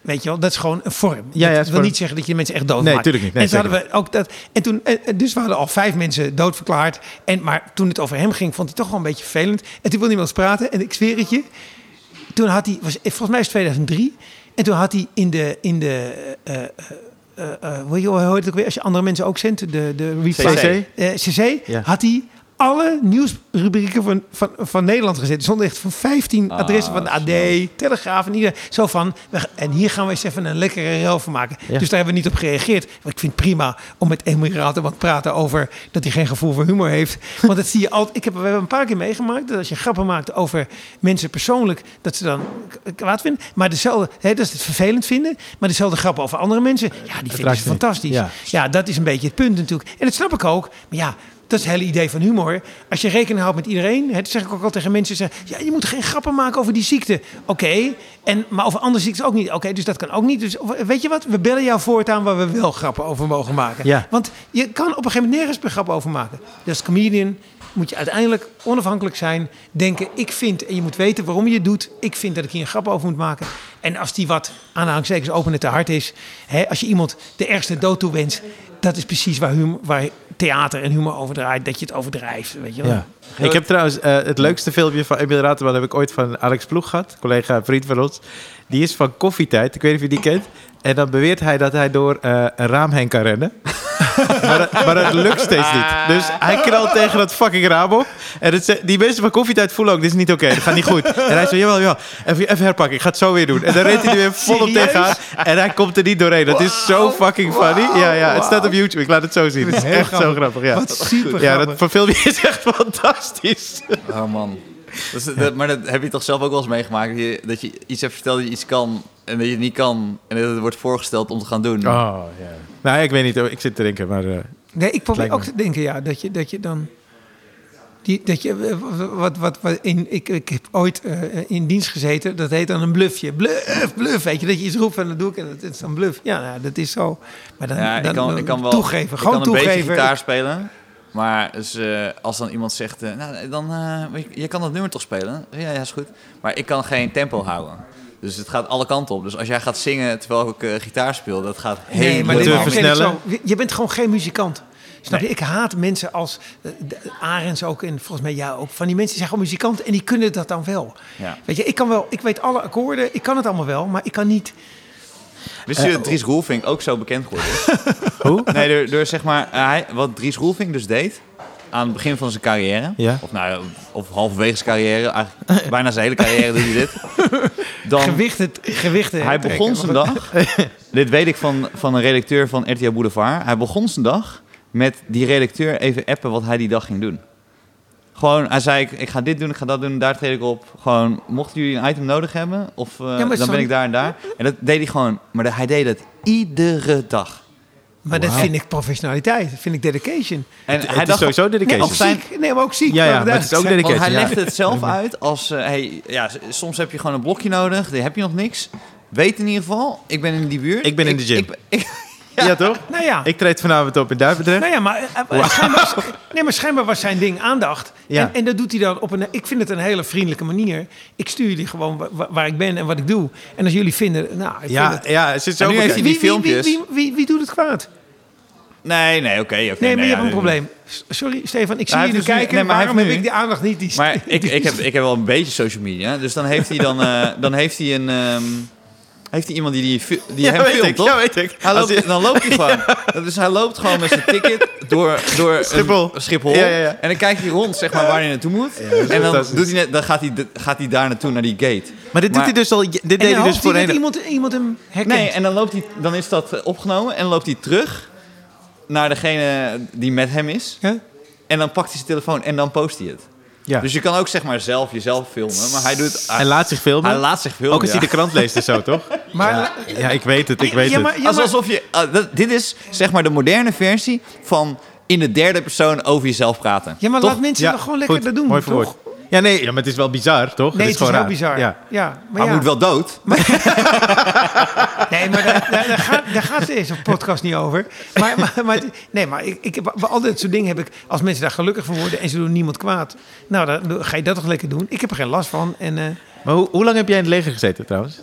[SPEAKER 3] Weet je wel, dat is gewoon een vorm.
[SPEAKER 2] Ja,
[SPEAKER 3] dat wil niet zeggen dat je mensen echt dood
[SPEAKER 2] Nee,
[SPEAKER 3] maakt.
[SPEAKER 2] tuurlijk niet. Nee,
[SPEAKER 3] en toen hadden we ook dat. En toen, en, en dus we hadden al vijf mensen doodverklaard. En, maar toen het over hem ging, vond hij toch wel een beetje vervelend. En toen wilde niemand praten. En ik zweer het je, toen had hij, was, volgens mij is het 2003. En toen had hij in de, in de eh, eh, eh, eh, hoe heet het ook weer, als je andere mensen ook zendt, de, de
[SPEAKER 1] CC.
[SPEAKER 3] eh, CC,
[SPEAKER 2] Ja.
[SPEAKER 3] had hij alle nieuwsrubrieken van, van, van Nederland gezet. Er stonden echt van 15
[SPEAKER 1] Ah,
[SPEAKER 3] adressen van de AD. Telegraaf en ieder. Zo van, en hier gaan we eens even een lekkere rel van maken.
[SPEAKER 2] Ja.
[SPEAKER 3] Dus daar hebben we niet op gereageerd. Maar ik vind het prima om met Emil Raten wat praten over dat hij geen gevoel voor humor heeft. Want dat zie je altijd. Ik heb, we hebben een paar keer meegemaakt dat als je grappen maakt over mensen persoonlijk, dat ze dan kwaad vinden. Maar dezelfde, hè, dat ze het vervelend vinden. Maar dezelfde grappen over andere mensen, ja, die vinden ze fantastisch.
[SPEAKER 2] Ja.
[SPEAKER 3] Ja. dat is een beetje het punt natuurlijk. En dat snap ik ook. Maar ja, dat is het hele idee van humor. Als je rekening houdt met iedereen, hè, dat zeg ik ook al tegen mensen. Zeggen, ja, je moet geen grappen maken over die ziekte. Oké, en maar over andere ziektes ook niet. Oké, dus dat kan ook niet. Dus weet je wat? We bellen jou voortaan waar we wel grappen over mogen maken.
[SPEAKER 2] Ja.
[SPEAKER 3] Want je kan op een gegeven moment nergens meer grappen over maken. Dus als comedian moet je uiteindelijk onafhankelijk zijn. Denken, ik vind, en je moet weten waarom je het doet. Ik vind dat ik hier een grap over moet maken. En als die wat, aanhalingstekens, open en te hard is. Hè, als je iemand de ergste dood toewenst. Dat is precies waar, humor, waar theater en humor over draait. Dat je het overdrijft, weet je wel.
[SPEAKER 2] Ja. Ik heb trouwens eh, het leukste filmpje van Emil Rateman heb ik ooit van Alex Ploeg gehad, collega en vriend van ons. Die is van Koffietijd. Ik weet niet of je die kent. En dan beweert hij dat hij door eh, een raam heen kan rennen. maar, dat- maar dat lukt steeds niet. Dus hij knalt tegen dat fucking raam op. En het, die mensen van Koffietijd voelen ook, dit is niet oké, dat gaat niet goed. En hij zo, jawel, jawel, even, even herpakken, ik ga het zo weer doen. En dan rent hij er weer volop tegenaan. En hij komt er niet doorheen. Dat is zo fucking funny. Ja, ja, het staat op YouTube. Ik laat het zo zien. Het is echt zo
[SPEAKER 3] grappig.
[SPEAKER 2] Ja.
[SPEAKER 3] Wat super
[SPEAKER 2] Ja, dat van filmpje is echt fantastisch.
[SPEAKER 1] Oh man. Dat- maar dat heb je toch zelf ook wel eens meegemaakt? Dat je, dat je iets hebt verteld dat je iets kan en dat je het niet kan. En dat het wordt voorgesteld om te gaan doen.
[SPEAKER 2] Oh, ja. Nou, ik weet niet. Ik zit te denken, maar... eh,
[SPEAKER 3] Nee, ik probeer ook
[SPEAKER 2] me.
[SPEAKER 3] te denken, ja, dat je, dat je dan. Die, dat je, eh, wat, wat, wat in, ik, ik heb ooit eh, in dienst gezeten, dat heet dan een bluffje. Bluff, bluff, weet je, dat je iets roept en dat doe ik en dat is dan bluff. Ja, nou, dat is zo. Maar dan,
[SPEAKER 1] Ja,
[SPEAKER 3] dan
[SPEAKER 1] ik kan, ik kan wel
[SPEAKER 3] toegeven,
[SPEAKER 1] ik kan een beetje
[SPEAKER 3] toegeven.
[SPEAKER 1] gitaar spelen. Maar dus, eh, als dan iemand zegt, eh, nou, dan, eh, je, je kan dat nummer toch spelen? Ja, ja, is goed. Maar ik kan geen tempo houden. Dus het gaat alle kanten op. Dus als jij gaat zingen terwijl ik eh, gitaar speel, dat gaat
[SPEAKER 3] Nee,
[SPEAKER 1] helemaal...
[SPEAKER 3] maar dit is ook
[SPEAKER 2] versnellen?
[SPEAKER 3] zo. Je bent gewoon geen muzikant. Snap je? Ik haat mensen als de- Arends ook en volgens mij jou ook. Van die mensen die zijn gewoon muzikanten en die kunnen dat dan wel.
[SPEAKER 1] Ja.
[SPEAKER 3] Weet je, ik kan wel, ik weet alle akkoorden, ik kan het allemaal wel, maar ik kan niet.
[SPEAKER 1] Wist je dat Dries Roelvink ook zo bekend geworden is?
[SPEAKER 2] Hoe?
[SPEAKER 1] Nee, door, door zeg maar, eh, hij, wat Dries Roelvink dus deed aan het begin van zijn carrière,
[SPEAKER 2] Ja.
[SPEAKER 1] of, nou, of halverwege zijn carrière, eigenlijk bijna zijn hele carrière doet hij dit. Dan,
[SPEAKER 3] Gewichten, gewichten.
[SPEAKER 1] hij
[SPEAKER 3] trekken.
[SPEAKER 1] begon zijn dag, dit weet ik van, van een redacteur van RTL Boulevard, hij begon zijn dag met die redacteur even appen wat hij die dag ging doen. Gewoon, hij zei, ik, ik ga dit doen, ik ga dat doen, daar treed ik op. Gewoon, mochten jullie een item nodig hebben, of eh,
[SPEAKER 3] maar
[SPEAKER 1] dan ben ik daar en daar. En dat deed hij gewoon, maar hij deed het iedere dag.
[SPEAKER 3] Maar dat vind ik professionaliteit, dat vind ik dedication.
[SPEAKER 1] En
[SPEAKER 2] Het
[SPEAKER 1] hij
[SPEAKER 2] is
[SPEAKER 1] dacht,
[SPEAKER 2] sowieso
[SPEAKER 3] Nee,
[SPEAKER 2] dedication.
[SPEAKER 3] ook
[SPEAKER 1] Of zijn-
[SPEAKER 3] ziek. Nee, maar ook ziek.
[SPEAKER 2] Ja, ja, maar het is ook
[SPEAKER 3] zijn.
[SPEAKER 1] Want hij
[SPEAKER 2] dedication.
[SPEAKER 1] legde het zelf uit als... eh, hey, ja, soms heb je gewoon een blokje nodig, dan heb je nog niks. Weet in ieder geval, ik ben in die buurt.
[SPEAKER 2] Ik ben in de gym.
[SPEAKER 1] Ik, ik-
[SPEAKER 2] Ja, toch?
[SPEAKER 3] Nou ja,
[SPEAKER 2] Ik treed vanavond op in Duivendrecht.
[SPEAKER 3] nou ja maar, eh, eh, schijnbaar, nee, maar schijnbaar was zijn ding aandacht.
[SPEAKER 2] Ja.
[SPEAKER 3] En, en dat doet hij dan op een... Ik vind het een hele vriendelijke manier. Ik stuur jullie gewoon wa- wa- waar, ik ben en wat ik doe. En als jullie vinden... Nou, ik vind
[SPEAKER 2] Ja,
[SPEAKER 3] het,
[SPEAKER 2] ja, het zit zo
[SPEAKER 1] En nu heeft hij die
[SPEAKER 3] wie, wie, wie,
[SPEAKER 1] filmpjes.
[SPEAKER 3] wie, wie, wie doet het kwaad?
[SPEAKER 1] nee, nee, oké.
[SPEAKER 3] Nee, maar je hebt een probleem. Sorry, Stefan, ik zie
[SPEAKER 1] Hij
[SPEAKER 3] jullie
[SPEAKER 1] dus
[SPEAKER 3] kijken.
[SPEAKER 1] nee, maar
[SPEAKER 3] waarom heb
[SPEAKER 1] nu-
[SPEAKER 3] ik die aandacht niet? Die
[SPEAKER 1] Maar ik, ik, heb, ik heb wel een beetje social media. Dus dan heeft hij dan... eh, dan heeft hij een... ehm, heeft hij iemand die, die,
[SPEAKER 2] Ja,
[SPEAKER 1] hem
[SPEAKER 2] weet
[SPEAKER 1] filmt,
[SPEAKER 2] ik.
[SPEAKER 1] toch?
[SPEAKER 2] Ja, weet ik.
[SPEAKER 1] Hij
[SPEAKER 2] Als
[SPEAKER 1] loopt,
[SPEAKER 2] hij-
[SPEAKER 1] dan loopt hij gewoon. Dus hij loopt gewoon met zijn ticket door, door een-
[SPEAKER 2] Schiphol.
[SPEAKER 1] Schiphol.
[SPEAKER 2] Ja, ja, ja.
[SPEAKER 1] En dan kijkt hij rond, zeg maar, waar hij naartoe moet. en dan, doet hij net, dan gaat, hij, gaat hij daar naartoe, naar die gate.
[SPEAKER 2] Maar dit doet hij dus al... Dit
[SPEAKER 3] En
[SPEAKER 2] deed
[SPEAKER 3] dan
[SPEAKER 2] hij dus
[SPEAKER 3] hoopt hij
[SPEAKER 2] voorheen.
[SPEAKER 3] dat iemand, iemand hem herkent.
[SPEAKER 1] Nee, en dan, loopt hij, dan is dat eh, opgenomen en dan loopt hij terug naar degene die met hem is.
[SPEAKER 3] Ja?
[SPEAKER 1] En dan pakt hij zijn telefoon en dan post hij het.
[SPEAKER 2] Ja.
[SPEAKER 1] Dus je kan ook zeg maar zelf jezelf filmen, maar hij doet...
[SPEAKER 2] Hij laat zich filmen.
[SPEAKER 1] hij laat zich filmen.
[SPEAKER 2] Ook als hij
[SPEAKER 1] ja.
[SPEAKER 2] de krant leest en zo, toch?
[SPEAKER 3] Maar,
[SPEAKER 2] Ja, ik weet het, ik weet
[SPEAKER 3] ja,
[SPEAKER 2] het.
[SPEAKER 3] maar, ja,
[SPEAKER 1] alsof je... ah, dat- dit is zeg maar de moderne versie van in de derde persoon over jezelf praten.
[SPEAKER 3] ja, maar
[SPEAKER 1] Toch?
[SPEAKER 3] laat mensen
[SPEAKER 2] Ja,
[SPEAKER 3] dan gewoon lekker
[SPEAKER 2] goed.
[SPEAKER 3] dat doen,
[SPEAKER 2] Mooi
[SPEAKER 3] toch?
[SPEAKER 2] Ja, nee, ja, maar het is wel bizar, toch?
[SPEAKER 3] Nee, het is,
[SPEAKER 2] gewoon
[SPEAKER 3] heel
[SPEAKER 2] raar.
[SPEAKER 3] bizar.
[SPEAKER 2] Ja.
[SPEAKER 3] Ja. maar
[SPEAKER 1] Maar
[SPEAKER 3] ja.
[SPEAKER 1] moet wel dood.
[SPEAKER 3] Nee, maar daar, daar, daar gaat, daar gaat deze podcast niet over. Maar, maar, maar, nee, maar ik, ik bij al dit soort dingen heb ik... Als mensen daar gelukkig van worden en ze doen niemand kwaad... Nou, dan ga je dat toch lekker doen. Ik heb er geen last van. En eh,
[SPEAKER 2] Maar hoe, hoe lang heb jij in het leger gezeten, trouwens?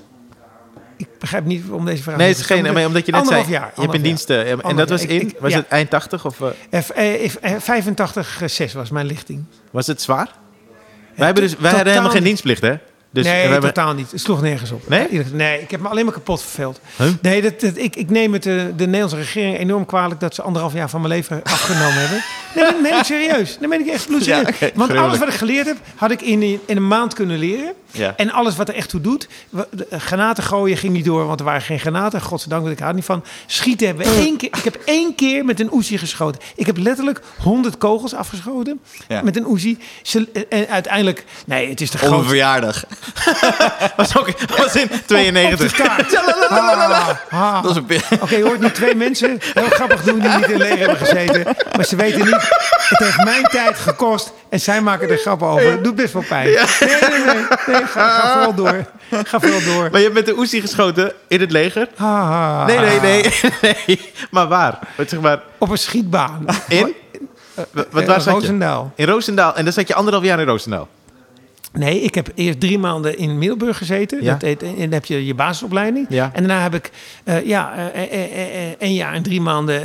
[SPEAKER 3] Ik begrijp niet om deze vraag...
[SPEAKER 2] Nee, het is geen... Maar omdat je net zei...
[SPEAKER 3] Jaar.
[SPEAKER 2] Je hebt in
[SPEAKER 3] anderhalf
[SPEAKER 2] dienst... eh, en dat was in...
[SPEAKER 3] Ik-
[SPEAKER 2] was
[SPEAKER 3] ja.
[SPEAKER 2] het eind 80 of... eh,
[SPEAKER 3] jaar. Eh, eh, eh, 85, 6 was mijn lichting.
[SPEAKER 2] was het zwaar? Wij, hebben dus, wij hadden helemaal geen dienstplicht, hè? Dus
[SPEAKER 3] nee,
[SPEAKER 2] we hebben,
[SPEAKER 3] totaal niet. Het sloeg nergens op.
[SPEAKER 2] Nee?
[SPEAKER 3] Nee, ik heb me alleen maar kapot verveeld.
[SPEAKER 2] Huh?
[SPEAKER 3] Nee, dat, dat, ik, ik neem het de, de Nederlandse regering enorm kwalijk dat ze anderhalf jaar van mijn leven afgenomen hebben. Nee, dat meen ik serieus. Dat meen ik echt bloedserieus.
[SPEAKER 1] Ja.
[SPEAKER 3] Want
[SPEAKER 2] Gruwelijk.
[SPEAKER 3] alles wat ik geleerd heb, had ik in, in een maand kunnen leren.
[SPEAKER 1] Ja.
[SPEAKER 3] En alles wat er echt toe doet. eh, Granaten gooien ging niet door, want er waren geen granaten. Godzijdank, want ik hou niet van. Schieten hebben we één keer. Ik heb één keer met een Uzi geschoten. Ik heb letterlijk 100 kogels afgeschoten
[SPEAKER 1] Ja.
[SPEAKER 3] met een Uzi. En uiteindelijk, nee, het is de grootste.
[SPEAKER 1] verjaardag.
[SPEAKER 2] was, ook, was in 92.
[SPEAKER 3] Ah, ah.
[SPEAKER 1] Dat is een pe-
[SPEAKER 3] Oké, je hoort nu twee mensen heel grappig doen die niet in leger hebben gezeten. Maar ze weten niet, het heeft mijn tijd gekost en zij maken er grappen over. Het doet best wel pijn. Nee, nee, nee. nee ga, ga vooral door. Ga vooral door.
[SPEAKER 2] Maar je hebt met de Uzi geschoten in het leger? Nee, nee, nee. nee. Maar waar? Wat zeg maar...
[SPEAKER 3] Op een schietbaan.
[SPEAKER 2] In? Wat, waar zat je?
[SPEAKER 3] Roosendaal.
[SPEAKER 2] In Roosendaal. En dan zat je anderhalf jaar in Roosendaal.
[SPEAKER 3] Nee, ik heb eerst drie maanden in Middelburg gezeten.
[SPEAKER 2] Ja.
[SPEAKER 3] Dat heet, en dan heb je je basisopleiding.
[SPEAKER 2] Ja.
[SPEAKER 3] En daarna heb ik eh, ja, eh, eh, eh, een jaar en drie maanden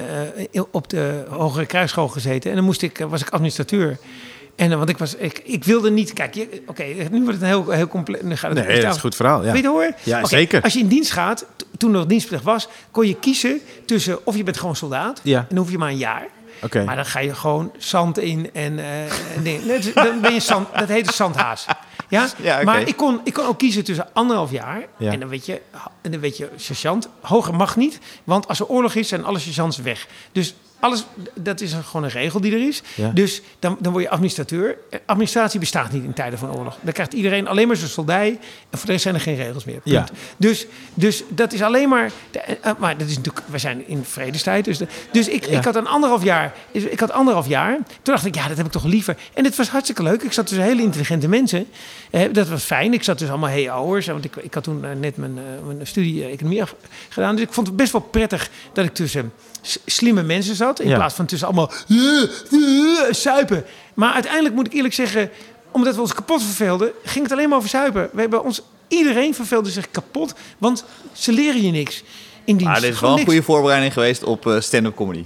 [SPEAKER 3] op de Hogere Kruisschool gezeten. En dan moest ik, was ik administrateur. En want ik was, ik, ik wilde niet. Kijk, oké, nu wordt het een heel, heel compleet.
[SPEAKER 2] Nee, dat is een goed verhaal. Ja.
[SPEAKER 3] Weet je hoor?
[SPEAKER 2] Ja, zeker.
[SPEAKER 3] Als je in dienst gaat, toen nog dienstplicht was, kon je kiezen tussen of je bent gewoon soldaat.
[SPEAKER 2] Ja.
[SPEAKER 3] En dan hoef je maar een jaar. Maar dan ga je gewoon zand in en, en dingen. Nee, Dan ben je zand, dat heet een zandhaas. Ja? Maar ik kon, ik kon ook kiezen tussen anderhalf jaar
[SPEAKER 2] Ja.
[SPEAKER 3] en dan weet je, en dan weet je, sergeant, hoger mag niet, want als er oorlog is, zijn alle sergeants weg. Dus alles, dat is gewoon een regel die er is.
[SPEAKER 2] Ja.
[SPEAKER 3] Dus dan, dan word je administrateur. Eh, Administratie bestaat niet in tijden van oorlog. Dan krijgt iedereen alleen maar zijn soldij. En voor de rest zijn er geen regels meer. Punt.
[SPEAKER 2] Ja.
[SPEAKER 3] Dus, dus dat is alleen maar. de- eh, maar dat is natuurlijk. We zijn in vredestijd. Dus, de- dus ik,
[SPEAKER 2] Ja.
[SPEAKER 3] ik had een anderhalf jaar. Ik had anderhalf jaar. Toen dacht ik, ja, dat heb ik toch liever. En het was hartstikke leuk. Ik zat tussen hele intelligente mensen. Eh, dat was fijn. Ik zat dus allemaal HAO'ers. Want ik, ik had toen eh, net mijn, eh, mijn studie eh, economie gedaan. Dus ik vond het best wel prettig dat ik tussen slimme mensen zat. In
[SPEAKER 2] Ja.
[SPEAKER 3] plaats van tussen allemaal eh, eh, suipen. Maar uiteindelijk moet ik eerlijk zeggen, omdat we ons kapot verveelden, ging het alleen maar over suipen. We hebben ons, iedereen verveelde zich kapot, want ze leren je niks in dienst.
[SPEAKER 1] Maar dit is wel
[SPEAKER 3] Gewoon
[SPEAKER 1] een
[SPEAKER 3] niks.
[SPEAKER 1] goede voorbereiding geweest op eh, stand-up comedy.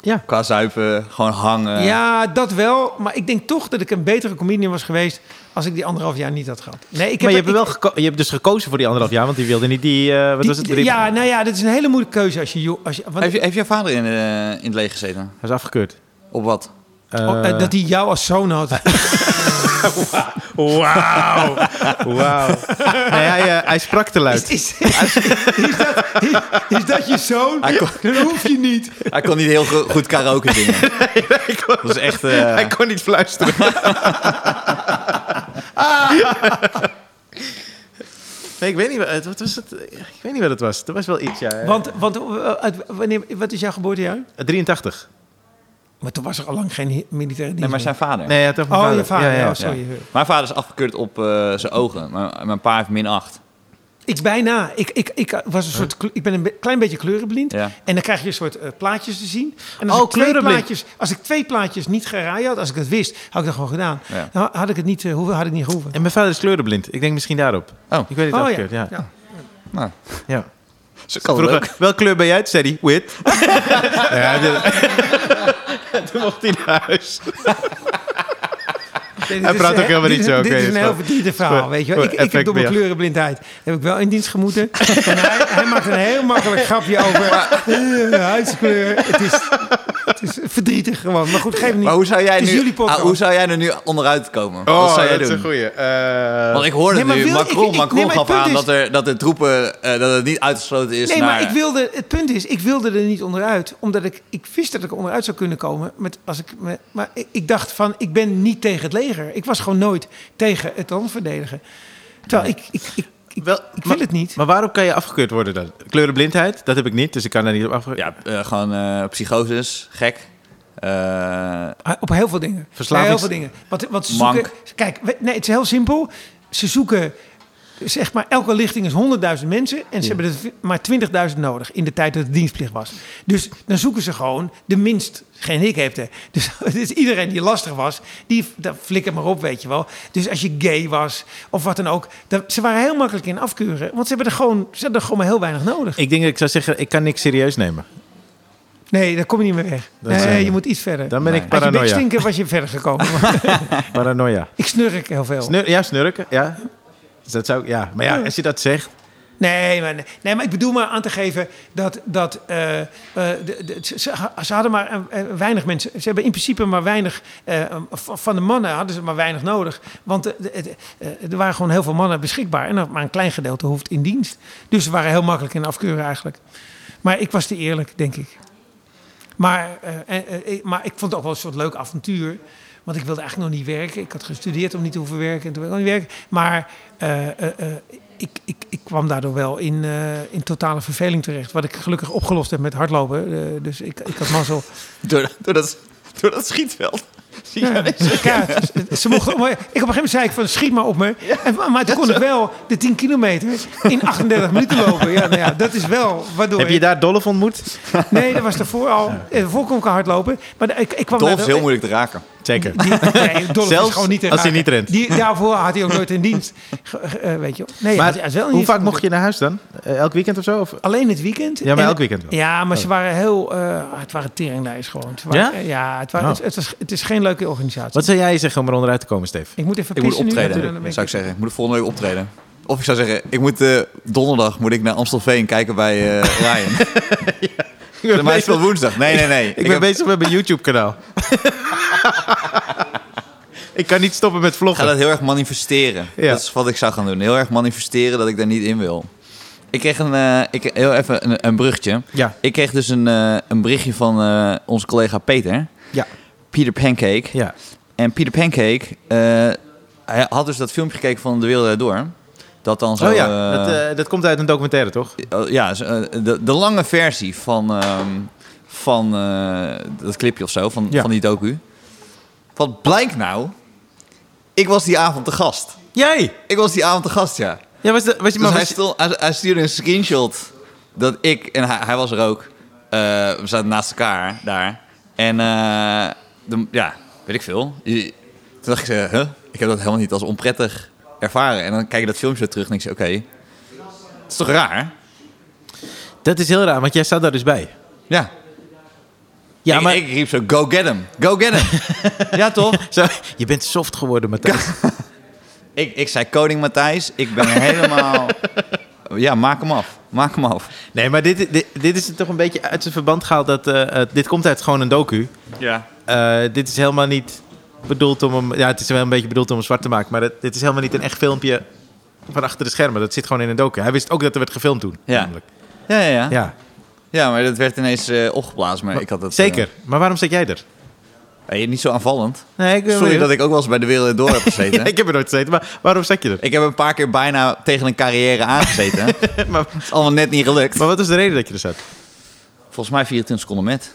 [SPEAKER 2] Ja.
[SPEAKER 1] Qua zuipen, gewoon hangen.
[SPEAKER 3] Ja, dat wel. Maar ik denk toch dat ik een betere comedian was geweest als ik die anderhalf jaar niet had gehad. Nee, ik
[SPEAKER 2] Maar je
[SPEAKER 3] heb,
[SPEAKER 2] hebt, wel geko- je hebt dus gekozen voor die anderhalf jaar, want die wilde niet die... eh, wat
[SPEAKER 3] die-
[SPEAKER 2] was het?
[SPEAKER 3] die- ja, nou ja, dat is een hele moeilijke keuze als je... Als je want,
[SPEAKER 1] Heeft, je, heeft jouw vader in, eh, in het leger gezeten?
[SPEAKER 2] Hij is afgekeurd.
[SPEAKER 1] Op wat?
[SPEAKER 3] oh, eh, dat hij jou als zoon had.
[SPEAKER 2] Wauw. Wauw. Nee, hij, eh, hij sprak te luid.
[SPEAKER 3] Is, is, is, dat, is, is dat je zoon?
[SPEAKER 1] Hij kon,
[SPEAKER 3] Dan hoef je niet.
[SPEAKER 1] hij kon niet heel go- goed karaoke zingen. Dat is echt... eh,
[SPEAKER 2] Hij kon niet fluisteren. nee, ik weet niet wat, wat was het. Ik weet niet wat het was. Er was wel iets, ja.
[SPEAKER 3] Want, want eh, uit- wanneer, wat is jouw geboortejaar?
[SPEAKER 2] 83.
[SPEAKER 3] Maar toen was er al lang geen militaire dienst.
[SPEAKER 1] nee, maar zijn vader.
[SPEAKER 2] Nee, hij had over
[SPEAKER 3] Oh,
[SPEAKER 2] mijn
[SPEAKER 3] je vader.
[SPEAKER 2] Ja, ja,
[SPEAKER 3] Ja,
[SPEAKER 2] ja.
[SPEAKER 3] sorry.
[SPEAKER 1] Mijn vader is afgekeurd op eh, zijn ogen. Mijn, mijn pa heeft min 8.
[SPEAKER 3] Ik bijna. Ik, ik, ik, was een soort, ik ben een be- klein beetje kleurenblind.
[SPEAKER 1] Ja.
[SPEAKER 3] En dan krijg je een soort eh, plaatjes te zien. En als,
[SPEAKER 2] Oh,
[SPEAKER 3] ik twee
[SPEAKER 2] kleurenblind.
[SPEAKER 3] plaatjes, als ik twee plaatjes niet geraaid had, als ik het wist, had ik dat gewoon gedaan.
[SPEAKER 1] Ja.
[SPEAKER 3] Dan had ik het niet, hoeven, had ik niet gehoeven.
[SPEAKER 2] En mijn vader is kleurenblind. Ik denk misschien daarop.
[SPEAKER 1] Oh,
[SPEAKER 2] Ik weet het
[SPEAKER 3] Oh,
[SPEAKER 2] afgekeurd, ja.
[SPEAKER 3] ja.
[SPEAKER 1] nou.
[SPEAKER 2] ja.
[SPEAKER 1] Zo kan
[SPEAKER 2] Vroeger,
[SPEAKER 1] leuk.
[SPEAKER 2] welke kleur ben jij? Toen zei hij, wit. ja, dit- Toen mocht hij naar huis.
[SPEAKER 3] Nee,
[SPEAKER 2] Hij
[SPEAKER 3] is,
[SPEAKER 2] praat ook helemaal niet zo.
[SPEAKER 3] Dit is
[SPEAKER 2] is
[SPEAKER 3] een heel verdietig verhaal, weet je wel. Ik, ik heb door mijn kleurenblindheid heb ik wel in dienst gemoeten. en hij, hij maakt een heel makkelijk grapje over eh, huidskleur. Het is, het is verdrietig gewoon. Maar goed, geef niet.
[SPEAKER 1] Maar hoe zou jij,
[SPEAKER 3] is
[SPEAKER 1] nu, ah, hoe zou jij er nu onderuit komen?
[SPEAKER 2] Oh,
[SPEAKER 1] Wat zou jij
[SPEAKER 2] dat is
[SPEAKER 1] doen?
[SPEAKER 2] een goeie. Eh,
[SPEAKER 1] Want ik hoorde
[SPEAKER 3] Nee, maar
[SPEAKER 1] nu,
[SPEAKER 3] wil-
[SPEAKER 1] Macron,
[SPEAKER 3] ik- ik-
[SPEAKER 1] Macron
[SPEAKER 3] nee,
[SPEAKER 1] gaf aan
[SPEAKER 3] is-
[SPEAKER 1] dat, er, dat de troepen, eh, dat het niet uitgesloten is
[SPEAKER 3] Nee,
[SPEAKER 1] naar...
[SPEAKER 3] maar ik wilde, het punt is, ik wilde er niet onderuit. Omdat ik, ik wist dat ik onderuit zou kunnen komen. Met, als ik, me- maar ik, ik dacht van, ik ben niet tegen het leger. Ik was gewoon nooit tegen het land verdedigen. Terwijl ik, ik,
[SPEAKER 2] Wel,
[SPEAKER 3] ik
[SPEAKER 2] maar-
[SPEAKER 3] wil het niet.
[SPEAKER 2] Maar waarom kan je afgekeurd worden dan? Kleurenblindheid, dat heb ik niet, dus ik kan daar niet op afgekeurd.
[SPEAKER 1] Ja, eh, gewoon eh psychoses, gek. Eh,
[SPEAKER 3] Ah, Op heel veel dingen.
[SPEAKER 2] Verslavings-
[SPEAKER 3] Ja, heel veel dingen. Want, want ze zoeken... Kijk, nee, het is heel simpel. Ze zoeken zeg maar, elke lichting is 100.000 mensen. En ze hebben er maar 20.000 nodig in de tijd dat de dienstplicht was. Dus dan zoeken ze gewoon de minst gehandicapten. Dus, dus iedereen die lastig was, die dat flikker maar op, weet je wel. Dus als je gay was of wat dan ook. Dat, ze waren heel makkelijk in afkeuren. Want ze hebben er gewoon, ze hebben er gewoon maar heel weinig nodig.
[SPEAKER 2] Ik denk dat ik zou zeggen, ik kan niks serieus nemen.
[SPEAKER 3] Nee, daar kom je niet meer weg. Nee,
[SPEAKER 2] eh,
[SPEAKER 3] je moet iets verder.
[SPEAKER 2] Dan ben ik
[SPEAKER 3] Had je
[SPEAKER 2] paranoia.
[SPEAKER 3] stinken was je verder gekomen.
[SPEAKER 2] Paranoia.
[SPEAKER 3] ik snurk heel veel.
[SPEAKER 2] Snur, ja, snurken, ja. Dus dat zou, ja. Maar ja, als je dat zegt...
[SPEAKER 3] Nee, maar, nee, maar ik bedoel maar aan te geven dat, dat eh, de, de- ze, ze hadden maar eh, weinig mensen. Ze hebben in principe maar weinig. van de mannen hadden ze maar weinig nodig. Want er waren gewoon heel veel mannen beschikbaar. En maar een klein gedeelte hoeft in dienst. Dus ze waren heel makkelijk in afkeuren eigenlijk. Maar ik was te eerlijk, denk ik. Maar, ik- maar ik vond het ook wel een soort leuk avontuur. Want ik wilde eigenlijk nog niet werken. Ik had gestudeerd om niet te hoeven werken. En toen wilde ik nog niet werken. Maar eh, eh, eh, ik, ik, ik kwam daardoor wel in, eh, in totale verveling terecht. Wat ik gelukkig opgelost heb met hardlopen. Dus ik, ik had mazzel.
[SPEAKER 1] Door, door, dat, door dat schietveld. Zie je
[SPEAKER 3] Ja, ja, ze mochten, ik op een gegeven moment zei ik van schiet maar op me. En, maar toen kon ik wel de 10 kilometer in 38 minuten lopen. Ja, nou ja, dat is wel waardoor
[SPEAKER 2] Heb je
[SPEAKER 3] ik-
[SPEAKER 2] daar Dolf ontmoet?
[SPEAKER 3] Nee, dat was daarvoor al. Daarvoor kon ik al hardlopen. Maar ik, ik kwam
[SPEAKER 1] Dolf is heel moeilijk te raken.
[SPEAKER 2] Zeker.
[SPEAKER 3] Die, nee, Dolph
[SPEAKER 2] Zelfs
[SPEAKER 3] gewoon niet
[SPEAKER 2] als hij niet rent.
[SPEAKER 3] Die, daarvoor had hij ook nooit in dienst. Eh, weet je. Nee,
[SPEAKER 2] Maar
[SPEAKER 3] hij is wel
[SPEAKER 2] hoe vaak mocht je naar huis dan? Eh, elk weekend of zo? Of?
[SPEAKER 3] Alleen het weekend.
[SPEAKER 2] Ja, maar
[SPEAKER 3] En-
[SPEAKER 2] elk weekend wel.
[SPEAKER 3] Ja, maar ze waren heel... eh, het waren teringlijst gewoon. Waren-
[SPEAKER 2] Ja?
[SPEAKER 3] Ja, het, waren,
[SPEAKER 2] Oh.
[SPEAKER 3] het, het, was, het is geen leuke organisatie.
[SPEAKER 2] Wat zou jij zeggen om er onderuit te komen, Steve?
[SPEAKER 3] Ik moet even
[SPEAKER 1] Ik moet
[SPEAKER 3] nu, dan
[SPEAKER 1] optreden,
[SPEAKER 3] ik-
[SPEAKER 1] zou ik zeggen. Ik moet volgende week optreden. Of ik zou zeggen, ik moet eh, donderdag moet ik naar Amstelveen kijken bij eh Ryan. Mij speelt woensdag. Nee, nee, nee.
[SPEAKER 2] Ik, ben
[SPEAKER 1] heb-
[SPEAKER 2] bezig met mijn YouTube-kanaal. Ik kan niet stoppen met
[SPEAKER 1] Ik ga
[SPEAKER 2] vloggen.
[SPEAKER 1] dat heel erg manifesteren.
[SPEAKER 2] Ja.
[SPEAKER 1] Dat is wat ik zou gaan doen. Heel erg manifesteren dat ik daar niet in wil. Ik kreeg een, eh, ik, heel even een, een bruggetje.
[SPEAKER 2] Ja.
[SPEAKER 1] Ik kreeg dus een, eh, een berichtje van eh, onze collega Peter.
[SPEAKER 2] Ja.
[SPEAKER 1] Peter Pancake.
[SPEAKER 2] Ja.
[SPEAKER 1] En Peter Pancake, hij had dus dat filmpje gekeken van De Wereld Door. Dat dan zo...
[SPEAKER 2] Oh ja, dat, dat komt uit een documentaire, toch?
[SPEAKER 1] Oh, ja, de, de lange versie van, ehm, van dat clipje of zo, van,
[SPEAKER 2] Ja.
[SPEAKER 1] van die docu. Wat blijkt nou? Ik was die avond te gast.
[SPEAKER 2] Jij!
[SPEAKER 1] Ik was die avond te gast, ja.
[SPEAKER 2] Ja, was, de, was je
[SPEAKER 1] Dus
[SPEAKER 2] maar...
[SPEAKER 1] hij, hij stuurde een screenshot dat ik, en hij, hij was er ook, eh, we zaten naast elkaar daar. En eh, de, ja, weet ik veel. Toen dacht ik, eh, huh? ik heb dat helemaal niet als onprettig ervaren. En dan kijk je dat filmpje terug en denk je, oké, het is toch raar?
[SPEAKER 2] Dat is heel raar, want jij staat daar dus bij.
[SPEAKER 1] Ja.
[SPEAKER 2] Ja,
[SPEAKER 1] ik,
[SPEAKER 2] maar...
[SPEAKER 1] ik riep zo, go get him, go get him. ja, toch?
[SPEAKER 2] Zo, je bent soft geworden, Matthijs.
[SPEAKER 1] Ik, ik zei, koning Matthijs, ik ben helemaal... ja, maak hem af, maak hem af.
[SPEAKER 2] Nee, maar dit, dit, dit is toch een beetje uit zijn verband gehaald. Dat, eh, eh, dit komt uit gewoon een docu.
[SPEAKER 1] Ja.
[SPEAKER 2] Eh, dit is helemaal niet bedoeld om hem... Ja, het is wel een beetje bedoeld om hem zwart te maken. Maar het- dit is helemaal niet een echt filmpje van achter de schermen. Dat zit gewoon in een docu. Hij wist ook dat er werd gefilmd toen.
[SPEAKER 1] Ja.
[SPEAKER 2] namelijk.
[SPEAKER 1] Ja, ja, ja.
[SPEAKER 2] ja.
[SPEAKER 1] Ja, maar dat werd ineens eh, opgeblazen. Maar ik had het,
[SPEAKER 2] Zeker. Maar waarom zat jij er?
[SPEAKER 1] eh, niet zo aanvallend.
[SPEAKER 2] Nee, ik,
[SPEAKER 1] Sorry dat ik ook wel eens bij de Wereld Door heb gezeten.
[SPEAKER 2] Ja, ik heb er nooit gezeten, maar waarom zat je er?
[SPEAKER 1] Ik heb een paar keer bijna tegen een carrière aangezeten. Het
[SPEAKER 2] maar,
[SPEAKER 1] is allemaal net niet gelukt.
[SPEAKER 2] maar wat was de reden dat je er zat?
[SPEAKER 1] Volgens mij 24 seconden met,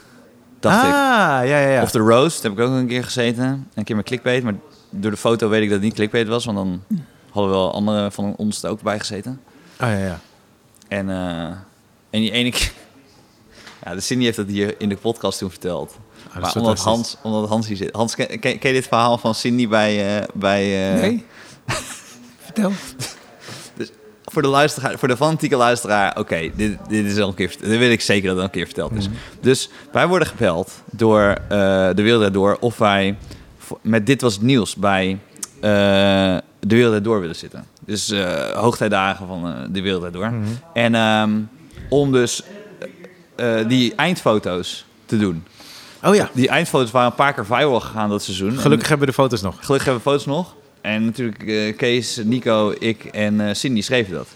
[SPEAKER 1] dacht
[SPEAKER 2] ah,
[SPEAKER 1] ik.
[SPEAKER 2] ja, ja, ja.
[SPEAKER 1] Of de roast, heb ik ook een keer gezeten. Een keer met clickbait, maar door de foto weet ik dat het niet clickbait was. Want dan hadden we wel andere van ons er ook bij gezeten.
[SPEAKER 2] Oh, ja, ja.
[SPEAKER 1] En, eh, en die ene keer... Ja, de Cindy heeft dat hier in de podcast toen verteld.
[SPEAKER 2] Ah,
[SPEAKER 1] maar omdat. Hans, omdat Hans hier zit. Hans, ken, je dit verhaal van Cindy bij... eh, bij eh,
[SPEAKER 3] Nee? Vertel.
[SPEAKER 1] Voor de, luisteraar, voor de fanatieke luisteraar, oké, dit, dit is al een keer, dit weet ik zeker dat het al een keer verteld is. Dus wij worden gebeld door eh, de Wereld Door of wij met Dit Was Het Nieuws bij de Wereld Door willen zitten. Dus hoogtijdagen van de Wereld Door. En ehm, om dus die eindfoto's te doen.
[SPEAKER 2] Oh ja.
[SPEAKER 1] Die eindfoto's waren een paar keer viral gegaan dat seizoen.
[SPEAKER 2] Gelukkig hebben we de foto's nog.
[SPEAKER 1] Gelukkig hebben we foto's nog. En natuurlijk eh, Kees, Nico, ik en eh, Cindy schreven dat.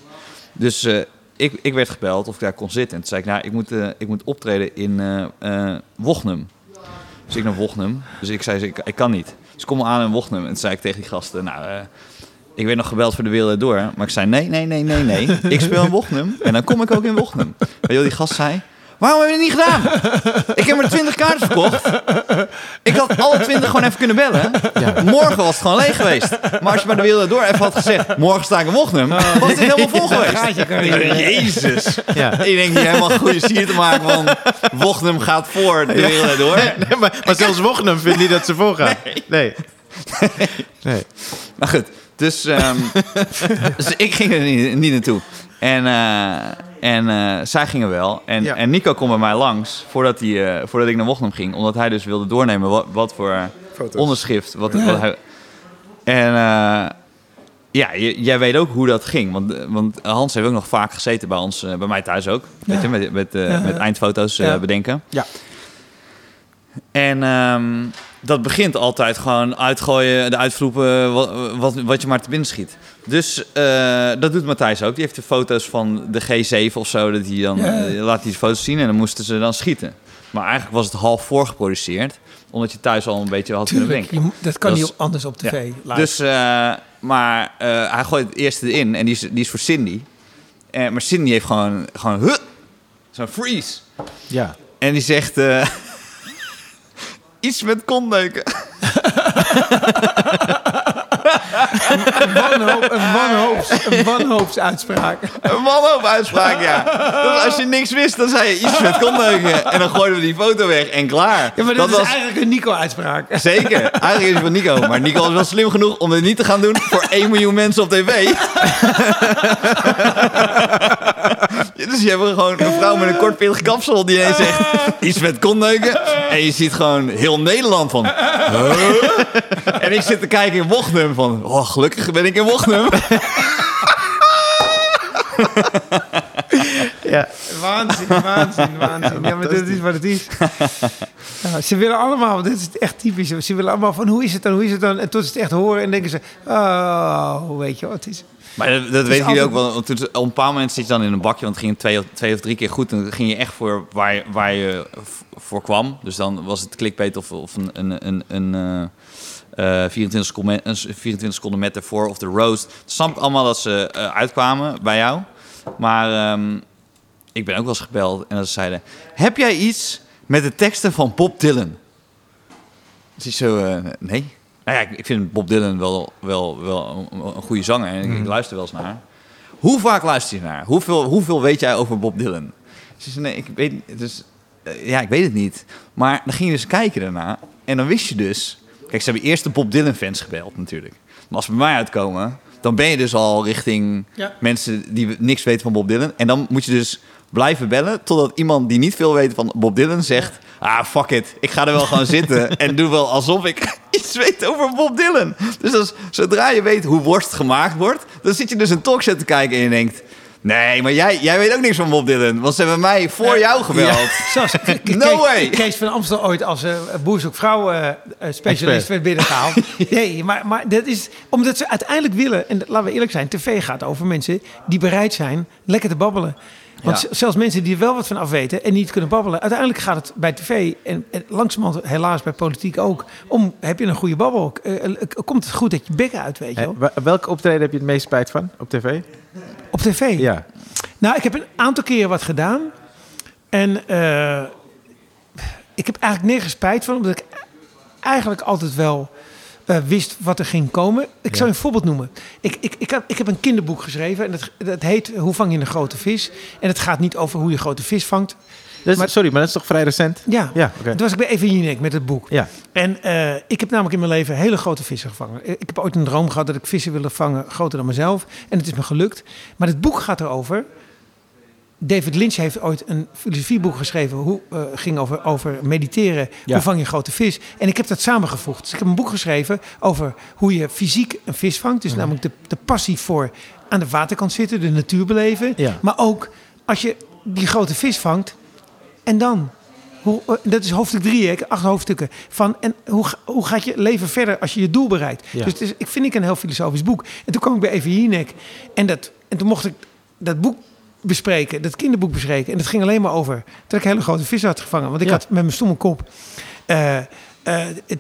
[SPEAKER 1] Dus eh, ik, ik werd gebeld of ik daar kon zitten. En toen zei ik, nou, ik moet, eh, ik moet optreden in eh eh Wochnum. Dus ik naar Wochnum. Dus ik zei, ik, ik kan niet. Dus ik kom aan in Wochnum. En toen zei ik tegen die gasten, nou, eh, ik werd nog gebeld voor de wereld door. Maar ik zei, nee, nee, nee, nee, nee. Ik speel in Wochnum. En dan kom ik ook in Wochnum. Je wat die gast zei? Waarom heb je het niet gedaan? ik heb maar 20 kaarten verkocht. Ik had alle 20 gewoon even kunnen bellen. Morgen was het gewoon leeg geweest. Maar als je bij de wereld door even had gezegd, morgen sta ik in Wochnum, was het helemaal vol geweest.
[SPEAKER 3] Je.
[SPEAKER 1] Jezus.
[SPEAKER 2] Ja.
[SPEAKER 1] Ik denk hier helemaal goede sier te maken van Wochnum gaat voor de wereld door.
[SPEAKER 2] Nee, maar, maar zelfs Wochnum vindt niet dat ze voorgaan. Nee. Nee.
[SPEAKER 1] Maar goed, dus, ehm, dus ik ging er niet, niet naartoe. En, eh, en eh, zij gingen wel. En,
[SPEAKER 2] Ja.
[SPEAKER 1] en Nico kwam bij mij langs voordat, hij, eh, voordat ik naar Wochnum ging. Omdat hij dus wilde doornemen wat, wat voor
[SPEAKER 2] Foto's.
[SPEAKER 1] onderschrift. Wat, wat hij, en eh, ja, j- jij weet ook hoe dat ging. Want, want Hans heeft ook nog vaak gezeten bij ons, bij mij thuis ook. Weet je, met, met, eh,
[SPEAKER 3] Ja.
[SPEAKER 1] met eindfoto's
[SPEAKER 3] Ja.
[SPEAKER 1] bedenken.
[SPEAKER 2] Ja.
[SPEAKER 1] En ehm, dat begint altijd gewoon uitgooien, de uitvloepen, wat, wat, wat je maar te binnen schiet. Dus eh, dat doet Matthijs ook. Die heeft de foto's van de G7 of zo. Dat hij dan,
[SPEAKER 3] Ja.
[SPEAKER 1] eh, laat hij de foto's zien en dan moesten ze dan schieten. Maar eigenlijk was het half voorgeproduceerd. Omdat je thuis al een beetje had kunnen
[SPEAKER 3] Tuurlijk,
[SPEAKER 1] denken.
[SPEAKER 3] je moet- dat kan
[SPEAKER 1] Dat
[SPEAKER 3] niet anders op tv. live.
[SPEAKER 1] Dus, eh, maar eh, hij gooit het eerste erin en die is, die is voor Cindy. Maar Cindy heeft gewoon, gewoon huh, zo'n freeze.
[SPEAKER 2] Ja.
[SPEAKER 1] En die zegt eh, iets met kontneuken.
[SPEAKER 3] een, wanhoop, een, wanhoops, een wanhoopsuitspraak.
[SPEAKER 1] Een ja. Dus als je niks wist, dan zei je iets met kontneuken. En dan gooiden we die foto weg en klaar.
[SPEAKER 3] Ja, maar dat,
[SPEAKER 1] was
[SPEAKER 3] is eigenlijk een Nico-uitspraak.
[SPEAKER 1] zeker. Eigenlijk is het van Nico. Maar Nico was wel slim genoeg om het niet te gaan doen voor 1 miljoen mensen op tv. Dus je hebt gewoon een vrouw met een kortpillig kapsel die ineens zegt iets met kontneuken. En je ziet gewoon heel Nederland van... "Huh?" En ik zit te kijken in Wochnum van... Oh, gelukkig ben ik in Wochnum.
[SPEAKER 2] Ja.
[SPEAKER 3] Waanzin, waanzin, waanzin. Ja, maar dit is wat het is. Ja, ze willen allemaal, dit is echt typisch. Ze willen allemaal van hoe is het dan, hoe is het dan? En tot ze het echt horen en denken ze, oh, weet je wat het is.
[SPEAKER 1] Maar dat, dat weten jullie ook wel. Want toen, op een bepaald moment zit je dan in een bakje, want het ging twee, of- twee of drie keer goed. En dan ging je echt voor waar je, waar je voor kwam. Dus dan was het clickbait of, of een, een, een, een eh, eh, 24, seconden, een 24 seconden met ervoor of de roast. Het snap ik allemaal dat ze eh, uitkwamen bij jou. Maar ehm, ik ben ook wel eens gebeld en dat ze zeiden... Heb jij iets met de teksten van Bob Dylan? Dus ik zo, nee. Nou ja, ik, ik vind Bob Dylan wel, wel, wel een, een goede zanger en ik, ik luister wel eens naar. Hoe vaak luister je naar? Hoeveel, hoeveel weet jij over Bob Dylan? Ze zei, nee, ik weet, dus, eh, ja, ik weet het niet. Maar dan ging je dus kijken daarna en dan wist je dus... Kijk, ze hebben eerst de Bob Dylan fans gebeld natuurlijk. Maar als ze bij mij uitkomen, dan ben je dus al richting
[SPEAKER 3] Ja.
[SPEAKER 1] mensen die niks weten van Bob Dylan. En dan moet je dus blijven bellen totdat iemand die niet veel weet van Bob Dylan zegt... Ah, fuck it. Ik ga er wel gewoon zitten en doe wel alsof ik iets weet over Bob Dylan. Dus als, zodra je weet hoe worst gemaakt wordt... dan zit je dus een talkshow te kijken en je denkt... Nee, maar jij, jij weet ook niks van Bob Dylan. Want ze hebben mij voor jou gebeld.
[SPEAKER 3] Ke-
[SPEAKER 1] No
[SPEAKER 3] Kees,
[SPEAKER 1] way.
[SPEAKER 3] Kees van Amstel ooit als uh, boer zoekt vrouw eh, eh, specialist werd binnengehaald. nee, maar, maar dat is omdat ze uiteindelijk willen, en laten we eerlijk zijn, tv gaat over mensen die bereid zijn lekker te babbelen. Want
[SPEAKER 1] Ja.
[SPEAKER 3] zelfs mensen die er wel wat van afweten en niet kunnen babbelen, uiteindelijk gaat het bij tv en, en langzamerhand helaas bij politiek ook om heb je een goede babbel, eh, eh, komt het goed dat je bekken uit, weet je wel.
[SPEAKER 2] welke optreden heb je het meest spijt van op tv?
[SPEAKER 3] Op tv.
[SPEAKER 2] Ja.
[SPEAKER 3] Nou, ik heb een aantal keren wat gedaan. En eh, ik heb eigenlijk nergens spijt van, omdat ik eigenlijk altijd wel eh, wist wat er ging komen. Ik zal je een voorbeeld noemen. Ik, ik, ik, heb, ik heb een kinderboek geschreven en dat, dat heet Hoe vang je een grote vis? En het gaat niet over hoe je grote vis vangt. Maar-
[SPEAKER 2] sorry, maar dat is toch vrij recent?
[SPEAKER 3] Ja,
[SPEAKER 2] Ja,
[SPEAKER 3] toen was ik bij Eva Jinek met het boek.
[SPEAKER 2] Ja.
[SPEAKER 3] En eh, ik heb namelijk in mijn leven hele grote vissen gevangen. Ik heb ooit een droom gehad dat ik vissen wilde vangen groter dan mezelf. En het is me gelukt. Maar het boek gaat erover. David Lynch heeft ooit een filosofieboek geschreven. Hoe eh, ging over, over mediteren.
[SPEAKER 2] Ja.
[SPEAKER 3] Hoe vang je grote vis? En ik heb dat samengevoegd. Dus ik heb een boek geschreven over hoe je fysiek een vis vangt. Dus namelijk de, de passie voor aan de waterkant zitten, de natuur beleven.
[SPEAKER 2] Ja.
[SPEAKER 3] Maar ook als je die grote vis vangt. En dan? Hoe, eh, dat is hoofdstuk drie, hè, acht hoofdstukken. Van, en hoe, hoe gaat je leven verder als je je doel bereikt? Dus het is, ik vind ik een heel filosofisch boek. En toen kwam ik bij Jinek. En, dat, en toen mocht ik dat boek bespreken, dat kinderboek bespreken. En dat ging alleen maar over dat ik hele grote vis had gevangen. Want ik
[SPEAKER 2] Ja.
[SPEAKER 3] had met mijn stomme kop eh, eh,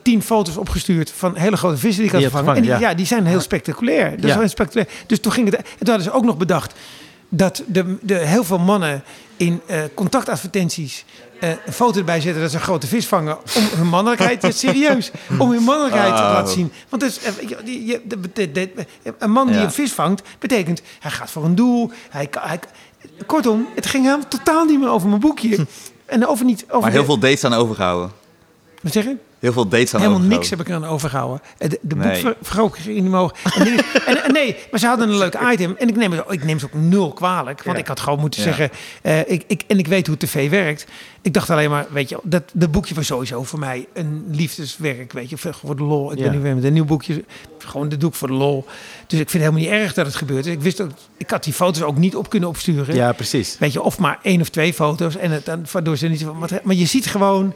[SPEAKER 3] tien foto's opgestuurd van hele grote vissen die ik had
[SPEAKER 2] Die je had
[SPEAKER 3] gevangen. En die, ja. die zijn heel spectaculair. Dat is
[SPEAKER 2] Ja.
[SPEAKER 3] heel spectaculair. Dus toen ging het. En toen hadden ze ook nog bedacht. Dat de, de, heel veel mannen in eh, contactadvertenties eh, een foto erbij zetten dat ze een grote vis vangen om hun mannelijkheid, serieus, om hun mannelijkheid te
[SPEAKER 1] Oh.
[SPEAKER 3] laten zien. Want dus, eh, je- de- de- de- een man die een vis vangt, betekent hij gaat voor een doel. Hij, hij, kortom, het ging hem totaal niet meer over mijn boekje. En over niet over
[SPEAKER 1] Maar heel veel dates aan overgehouden.
[SPEAKER 3] Wat zeg je?
[SPEAKER 1] Heel veel dates aan
[SPEAKER 3] Helemaal niks heb ik eraan overgehouden. Eh, De, de
[SPEAKER 1] Nee.
[SPEAKER 3] boekverkoop ging niet mogen. En, dingen- en, en nee, maar ze hadden een leuk item. En ik neem het, ik neem het ook nul kwalijk. Want
[SPEAKER 1] Ja.
[SPEAKER 3] ik had gewoon moeten
[SPEAKER 1] Ja.
[SPEAKER 3] zeggen... eh, ik, ik, en ik weet hoe tv werkt. Ik dacht alleen maar, weet je... Dat, dat boekje was sowieso voor mij een liefdeswerk. Weet je, voor de lol. Ik
[SPEAKER 2] Ja.
[SPEAKER 3] ben nu weer met een nieuw boekje. Gewoon de doek voor de lol. Dus ik vind het helemaal niet erg dat het gebeurt. Ik wist ook... Ik had die foto's ook niet op kunnen opsturen.
[SPEAKER 2] Ja, precies.
[SPEAKER 3] Weet je, of maar één of twee foto's. En het, dan, waardoor ze niet Maar je ziet gewoon.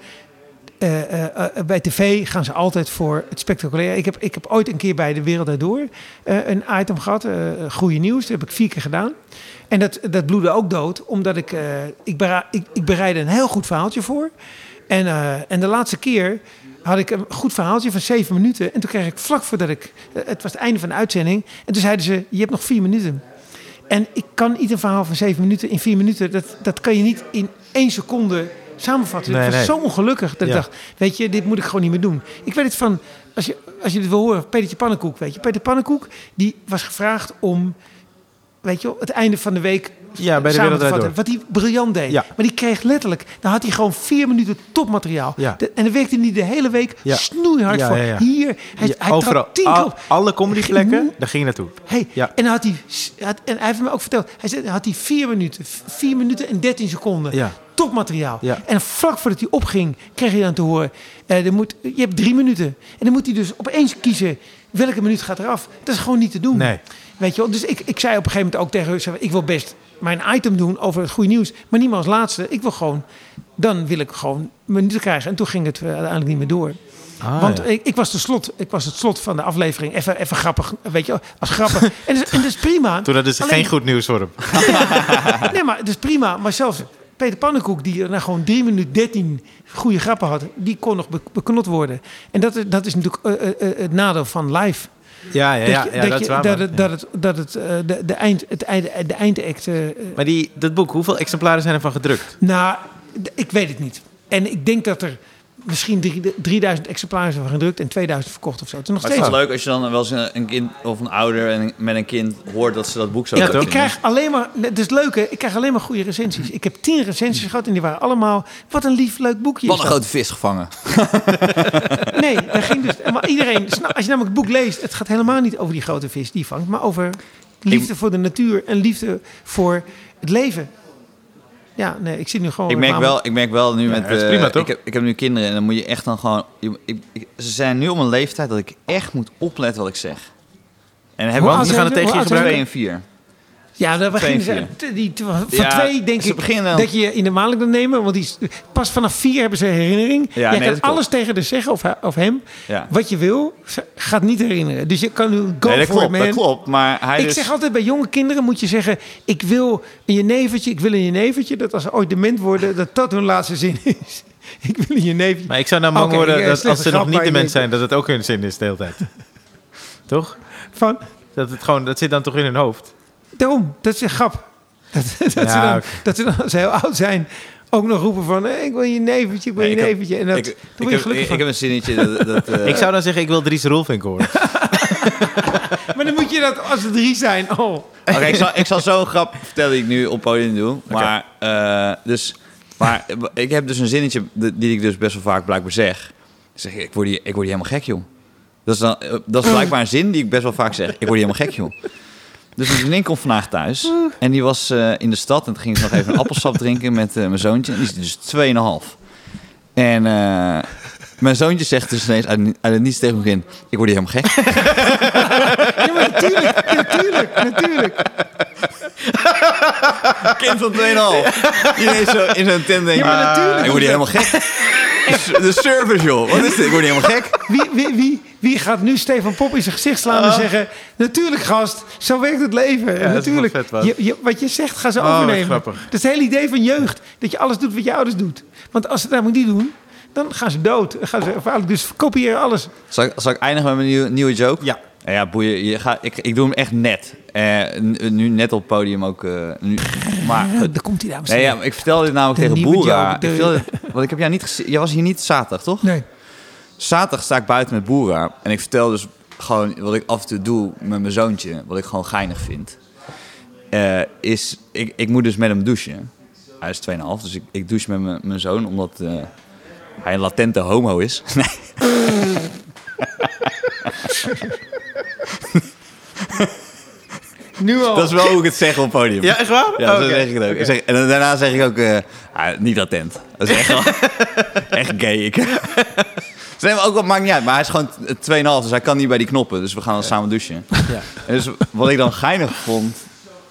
[SPEAKER 3] Eh, eh, eh, bij tv gaan ze altijd voor het spectaculaire. Ik heb, ik heb ooit een keer bij De Wereld Daardoor eh, een item gehad. eh goede nieuws. Dat heb ik vier keer gedaan. En dat, dat bloedde ook dood. Omdat ik, ik, ik, ik bereidde een heel goed verhaaltje voor. En, en de laatste keer had ik een goed verhaaltje van zeven minuten. En toen kreeg ik vlak voordat ik... het was het einde van de uitzending. En toen zeiden ze, je hebt nog vier minuten. En ik kan niet een verhaal van zeven minuten in vier minuten. Dat, dat kan je niet in één seconde samenvatten.
[SPEAKER 2] Nee,
[SPEAKER 3] ik was
[SPEAKER 2] nee.
[SPEAKER 3] zo ongelukkig dat
[SPEAKER 2] Ja.
[SPEAKER 3] ik dacht, weet je, dit moet ik gewoon niet meer doen. Ik weet het van, als je, als je dit wil horen, Petertje Pannenkoek, weet je. Peter Pannenkoek, die was gevraagd om, weet je wel, het einde van de week
[SPEAKER 2] Ja, bij de.
[SPEAKER 3] Wat hij briljant deed.
[SPEAKER 2] Ja.
[SPEAKER 3] Maar die kreeg letterlijk, dan had hij gewoon vier minuten topmateriaal.
[SPEAKER 2] Ja.
[SPEAKER 3] De- en dan werkte hij de hele week snoeihard voor. Hier, hij,
[SPEAKER 2] Ja,
[SPEAKER 3] hij
[SPEAKER 2] overal. Al- alle comedyplekken, daar ging je naartoe.
[SPEAKER 3] Hey,
[SPEAKER 2] Ja.
[SPEAKER 3] En dan had hij, had, en hij heeft me ook verteld, hij zei, had hij vier minuten, vier minuten en dertien seconden.
[SPEAKER 2] Ja.
[SPEAKER 3] Topmateriaal.
[SPEAKER 2] Ja.
[SPEAKER 3] En vlak voordat hij opging, kreeg hij dan te horen, eh, er moet, je hebt drie minuten. En dan moet hij dus opeens kiezen, welke minuut gaat eraf. Dat is gewoon niet te doen.
[SPEAKER 2] Nee.
[SPEAKER 3] Weet je wel? Dus ik, ik zei op een gegeven moment ook tegen hem, ik wil best mijn item doen over het goede nieuws, maar niet meer als laatste. Ik wil gewoon, dan wil ik gewoon minuten krijgen. En toen ging het eh, uiteindelijk niet meer door.
[SPEAKER 2] Ah,
[SPEAKER 3] Want
[SPEAKER 2] ja.
[SPEAKER 3] ik, ik, was de slot, ik was het slot van de aflevering. Even, even grappig, weet je, als grappig. en, dat is, en dat is prima.
[SPEAKER 2] Toen hadden ze
[SPEAKER 3] Alleen-
[SPEAKER 2] geen goed nieuws voor hem.
[SPEAKER 3] Nee, maar dat is prima. Maar zelfs Peter Pannenkoek, die er nou gewoon 3 minuten 13 goede grappen had, die kon nog be- beknot worden. En dat, is- dat is natuurlijk eh, eh, het nadeel van live.
[SPEAKER 2] Ja, ja, ja, ja,
[SPEAKER 3] dat,
[SPEAKER 2] is waar.
[SPEAKER 3] dat, het, dat het, dat het, eh, de, de, eind, het, de eindact... eh,
[SPEAKER 2] Maar die, dat boek, hoeveel exemplaren zijn ervan gedrukt?
[SPEAKER 3] nou, ik weet het niet. En ik denk dat er misschien drie- 3000 exemplaren zijn gedrukt en 2000 verkocht of zo. Het is nog
[SPEAKER 1] Maar het is
[SPEAKER 3] steeds...
[SPEAKER 1] wel leuk als je dan wel eens een, een kind of een ouder en, met een kind hoort dat ze dat boek zo
[SPEAKER 2] Ja?
[SPEAKER 3] Ik
[SPEAKER 1] vinden.
[SPEAKER 3] krijg alleen maar, het is leuk hè, ik krijg alleen maar goede recensies. Ik heb tien recensies gehad en die waren allemaal, wat een lief leuk boekje.
[SPEAKER 1] Wat een grote vis gevangen.
[SPEAKER 3] Nee, daar ging dus, maar iedereen, als je namelijk het boek leest, het gaat helemaal niet over die grote vis die je vangt, maar over liefde voor de natuur en liefde voor het leven. Ja, nee, ik zit nu gewoon...
[SPEAKER 1] Ik merk, wel, ik merk wel nu met...
[SPEAKER 2] dat is
[SPEAKER 1] eh,
[SPEAKER 2] prima, toch?
[SPEAKER 1] Ik heb, ik heb nu kinderen en dan moet je echt dan gewoon... je- ik, ik- ze zijn nu op een leeftijd dat ik echt moet opletten wat ik zeg. En dan hebben
[SPEAKER 3] Hoe
[SPEAKER 1] we
[SPEAKER 3] oud
[SPEAKER 2] gaan het
[SPEAKER 3] zijn
[SPEAKER 2] tegen
[SPEAKER 3] ze?
[SPEAKER 2] je
[SPEAKER 3] Hoe oud
[SPEAKER 1] twee
[SPEAKER 3] zijn
[SPEAKER 1] en vier.
[SPEAKER 3] Ja, dan beginnen ze. Die, van
[SPEAKER 1] Ja,
[SPEAKER 3] twee denk ik
[SPEAKER 1] beginnen
[SPEAKER 3] dat je in de maandelijk kan nemen. Want die, is- pas vanaf vier hebben ze herinnering.
[SPEAKER 1] Ja,
[SPEAKER 3] Jij
[SPEAKER 1] nee,
[SPEAKER 3] kan
[SPEAKER 1] klopt.
[SPEAKER 3] alles tegen de zeggen of, of hem.
[SPEAKER 1] Ja.
[SPEAKER 3] Wat je wil, ze gaat niet herinneren. Dus je kan nu go
[SPEAKER 1] Nee, dat
[SPEAKER 3] for it,
[SPEAKER 1] klopt,
[SPEAKER 3] man.
[SPEAKER 1] dat klopt. Maar hij
[SPEAKER 3] Ik
[SPEAKER 1] dus...
[SPEAKER 3] zeg altijd bij jonge kinderen moet je zeggen... ik wil een jenevertje, ik wil een jenevertje. Dat als ze ooit dement worden, dat dat hun laatste zin is. ik wil een jenevertje.
[SPEAKER 2] Maar ik zou nou bang worden
[SPEAKER 3] eh,
[SPEAKER 2] dat
[SPEAKER 3] slechte
[SPEAKER 2] als ze nog niet dement zijn, dat het ook hun zin is de hele tijd. Toch?
[SPEAKER 3] Van,
[SPEAKER 2] Dat, het gewoon, dat zit dan toch in hun hoofd?
[SPEAKER 3] Daarom, dat is een grap. Dat, dat, ze dan, dat ze dan, als ze heel oud zijn... ook nog roepen van... eh, ik wil een jenevertje, ik wil
[SPEAKER 1] Nee, heb-
[SPEAKER 3] jenevertje. En dat,
[SPEAKER 1] ik, ik,
[SPEAKER 3] je
[SPEAKER 1] heb,
[SPEAKER 3] gelukkig
[SPEAKER 1] ik, heb een zinnetje dat... dat eh,
[SPEAKER 2] Ik zou dan zeggen, ik wil Dries Roelvink horen.
[SPEAKER 3] Maar dan moet je dat als er drie zijn. Oh.
[SPEAKER 1] Oké, ik, zal, ik zal zo'n grap vertellen die ik nu op podium doe. Maar, eh, dus, maar ik heb dus een zinnetje die ik dus best wel vaak blijkbaar zeg. Ik zeg, ik word hier, ik word hier helemaal gek, joh. Dat is, dan, dat is blijkbaar een zin die ik best wel vaak zeg. Ik word hier helemaal gek, joh. Dus mijn vriendin komt vandaag thuis. En die was eh, in de stad. En toen ging ze nog even een appelsap drinken met eh, mijn zoontje. En die is dus 2,5. En eh, mijn zoontje zegt dus ineens uit, uit het niets tegen mijn vriendin... Ik word hier helemaal gek.
[SPEAKER 3] Ja, maar natuurlijk, natuurlijk, natuurlijk.
[SPEAKER 1] kind van 2,5. Iedereen zo in zijn tent denkt...
[SPEAKER 3] Ja, maar natuurlijk.
[SPEAKER 1] Ik word hier helemaal gek. De service, joh. Wat is dit? Ik word hier helemaal gek.
[SPEAKER 3] Wie, wie, wie, wie gaat nu Stefan Pop in zijn gezicht slaan en zeggen... Natuurlijk, gast, zo werkt het leven. En
[SPEAKER 2] dat is wel
[SPEAKER 3] natuurlijk,
[SPEAKER 2] vet, wat.
[SPEAKER 3] je, je- wat je zegt, gaan ze
[SPEAKER 2] Oh,
[SPEAKER 3] overnemen.
[SPEAKER 2] grappig.
[SPEAKER 3] Dat is het hele idee van jeugd. Dat je alles doet wat je ouders doet. Want als ze dat namelijk niet doen, dan gaan ze dood. Dan gaan ze vaarlijk, dus kopiëren alles.
[SPEAKER 1] Zal ik, zal ik eindigen met mijn nieuwe, nieuwe joke?
[SPEAKER 2] Ja.
[SPEAKER 1] Ja, boeien. Je gaat, ik, ik doe hem echt net. Eh, n- nu net op het podium ook. eh, nu, maar.
[SPEAKER 3] Daar komt hij dames en
[SPEAKER 1] Nee, ja, ik vertelde dit namelijk
[SPEAKER 3] De
[SPEAKER 1] tegen Boera.
[SPEAKER 3] joke, de-
[SPEAKER 1] Ik want ik heb jou niet gezien. Jij was hier niet zaterdag, toch?
[SPEAKER 3] Nee.
[SPEAKER 1] Zaterdag sta ik buiten met Boera. En ik vertel dus gewoon wat ik af en toe doe met mijn zoontje. Wat ik gewoon geinig vind. Eh, is, ik, ik moet dus met hem douchen. Hij is 2,5, dus ik, ik douche met mijn- mijn zoon. Omdat eh, hij een latente homo is. Nee.
[SPEAKER 3] Nu al.
[SPEAKER 1] Dat is wel hoe ik het zeg op het podium.
[SPEAKER 2] Ja, echt waar?
[SPEAKER 1] Ja, zo
[SPEAKER 2] Oké.
[SPEAKER 1] zeg ik het ook. Zeg, en daarna zeg ik ook, eh, ah, niet attent. Dat is echt, wel, echt gay. Ik. Nee, maar ook wat maakt niet uit. Maar hij is gewoon 2,5, dus hij kan niet bij die knoppen. Dus we gaan dan samen douchen.
[SPEAKER 2] Ja.
[SPEAKER 1] En dus wat ik dan geinig vond...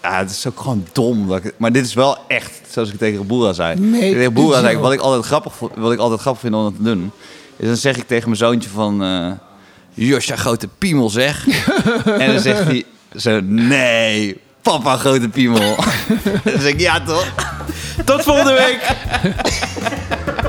[SPEAKER 1] Ja, het is ook gewoon dom. Dat ik, maar dit is wel echt, zoals ik tegen Boera zei.
[SPEAKER 3] Nee,
[SPEAKER 1] tegen Boera zei ik, wat ik, altijd grappig, wat ik altijd grappig vind om dat te doen... is dan zeg ik tegen mijn zoontje van... eh Josja, grote piemel zeg. en dan zegt hij zo... Nee, papa, grote piemel. dan zeg ik, ja toch?
[SPEAKER 2] Tot volgende week.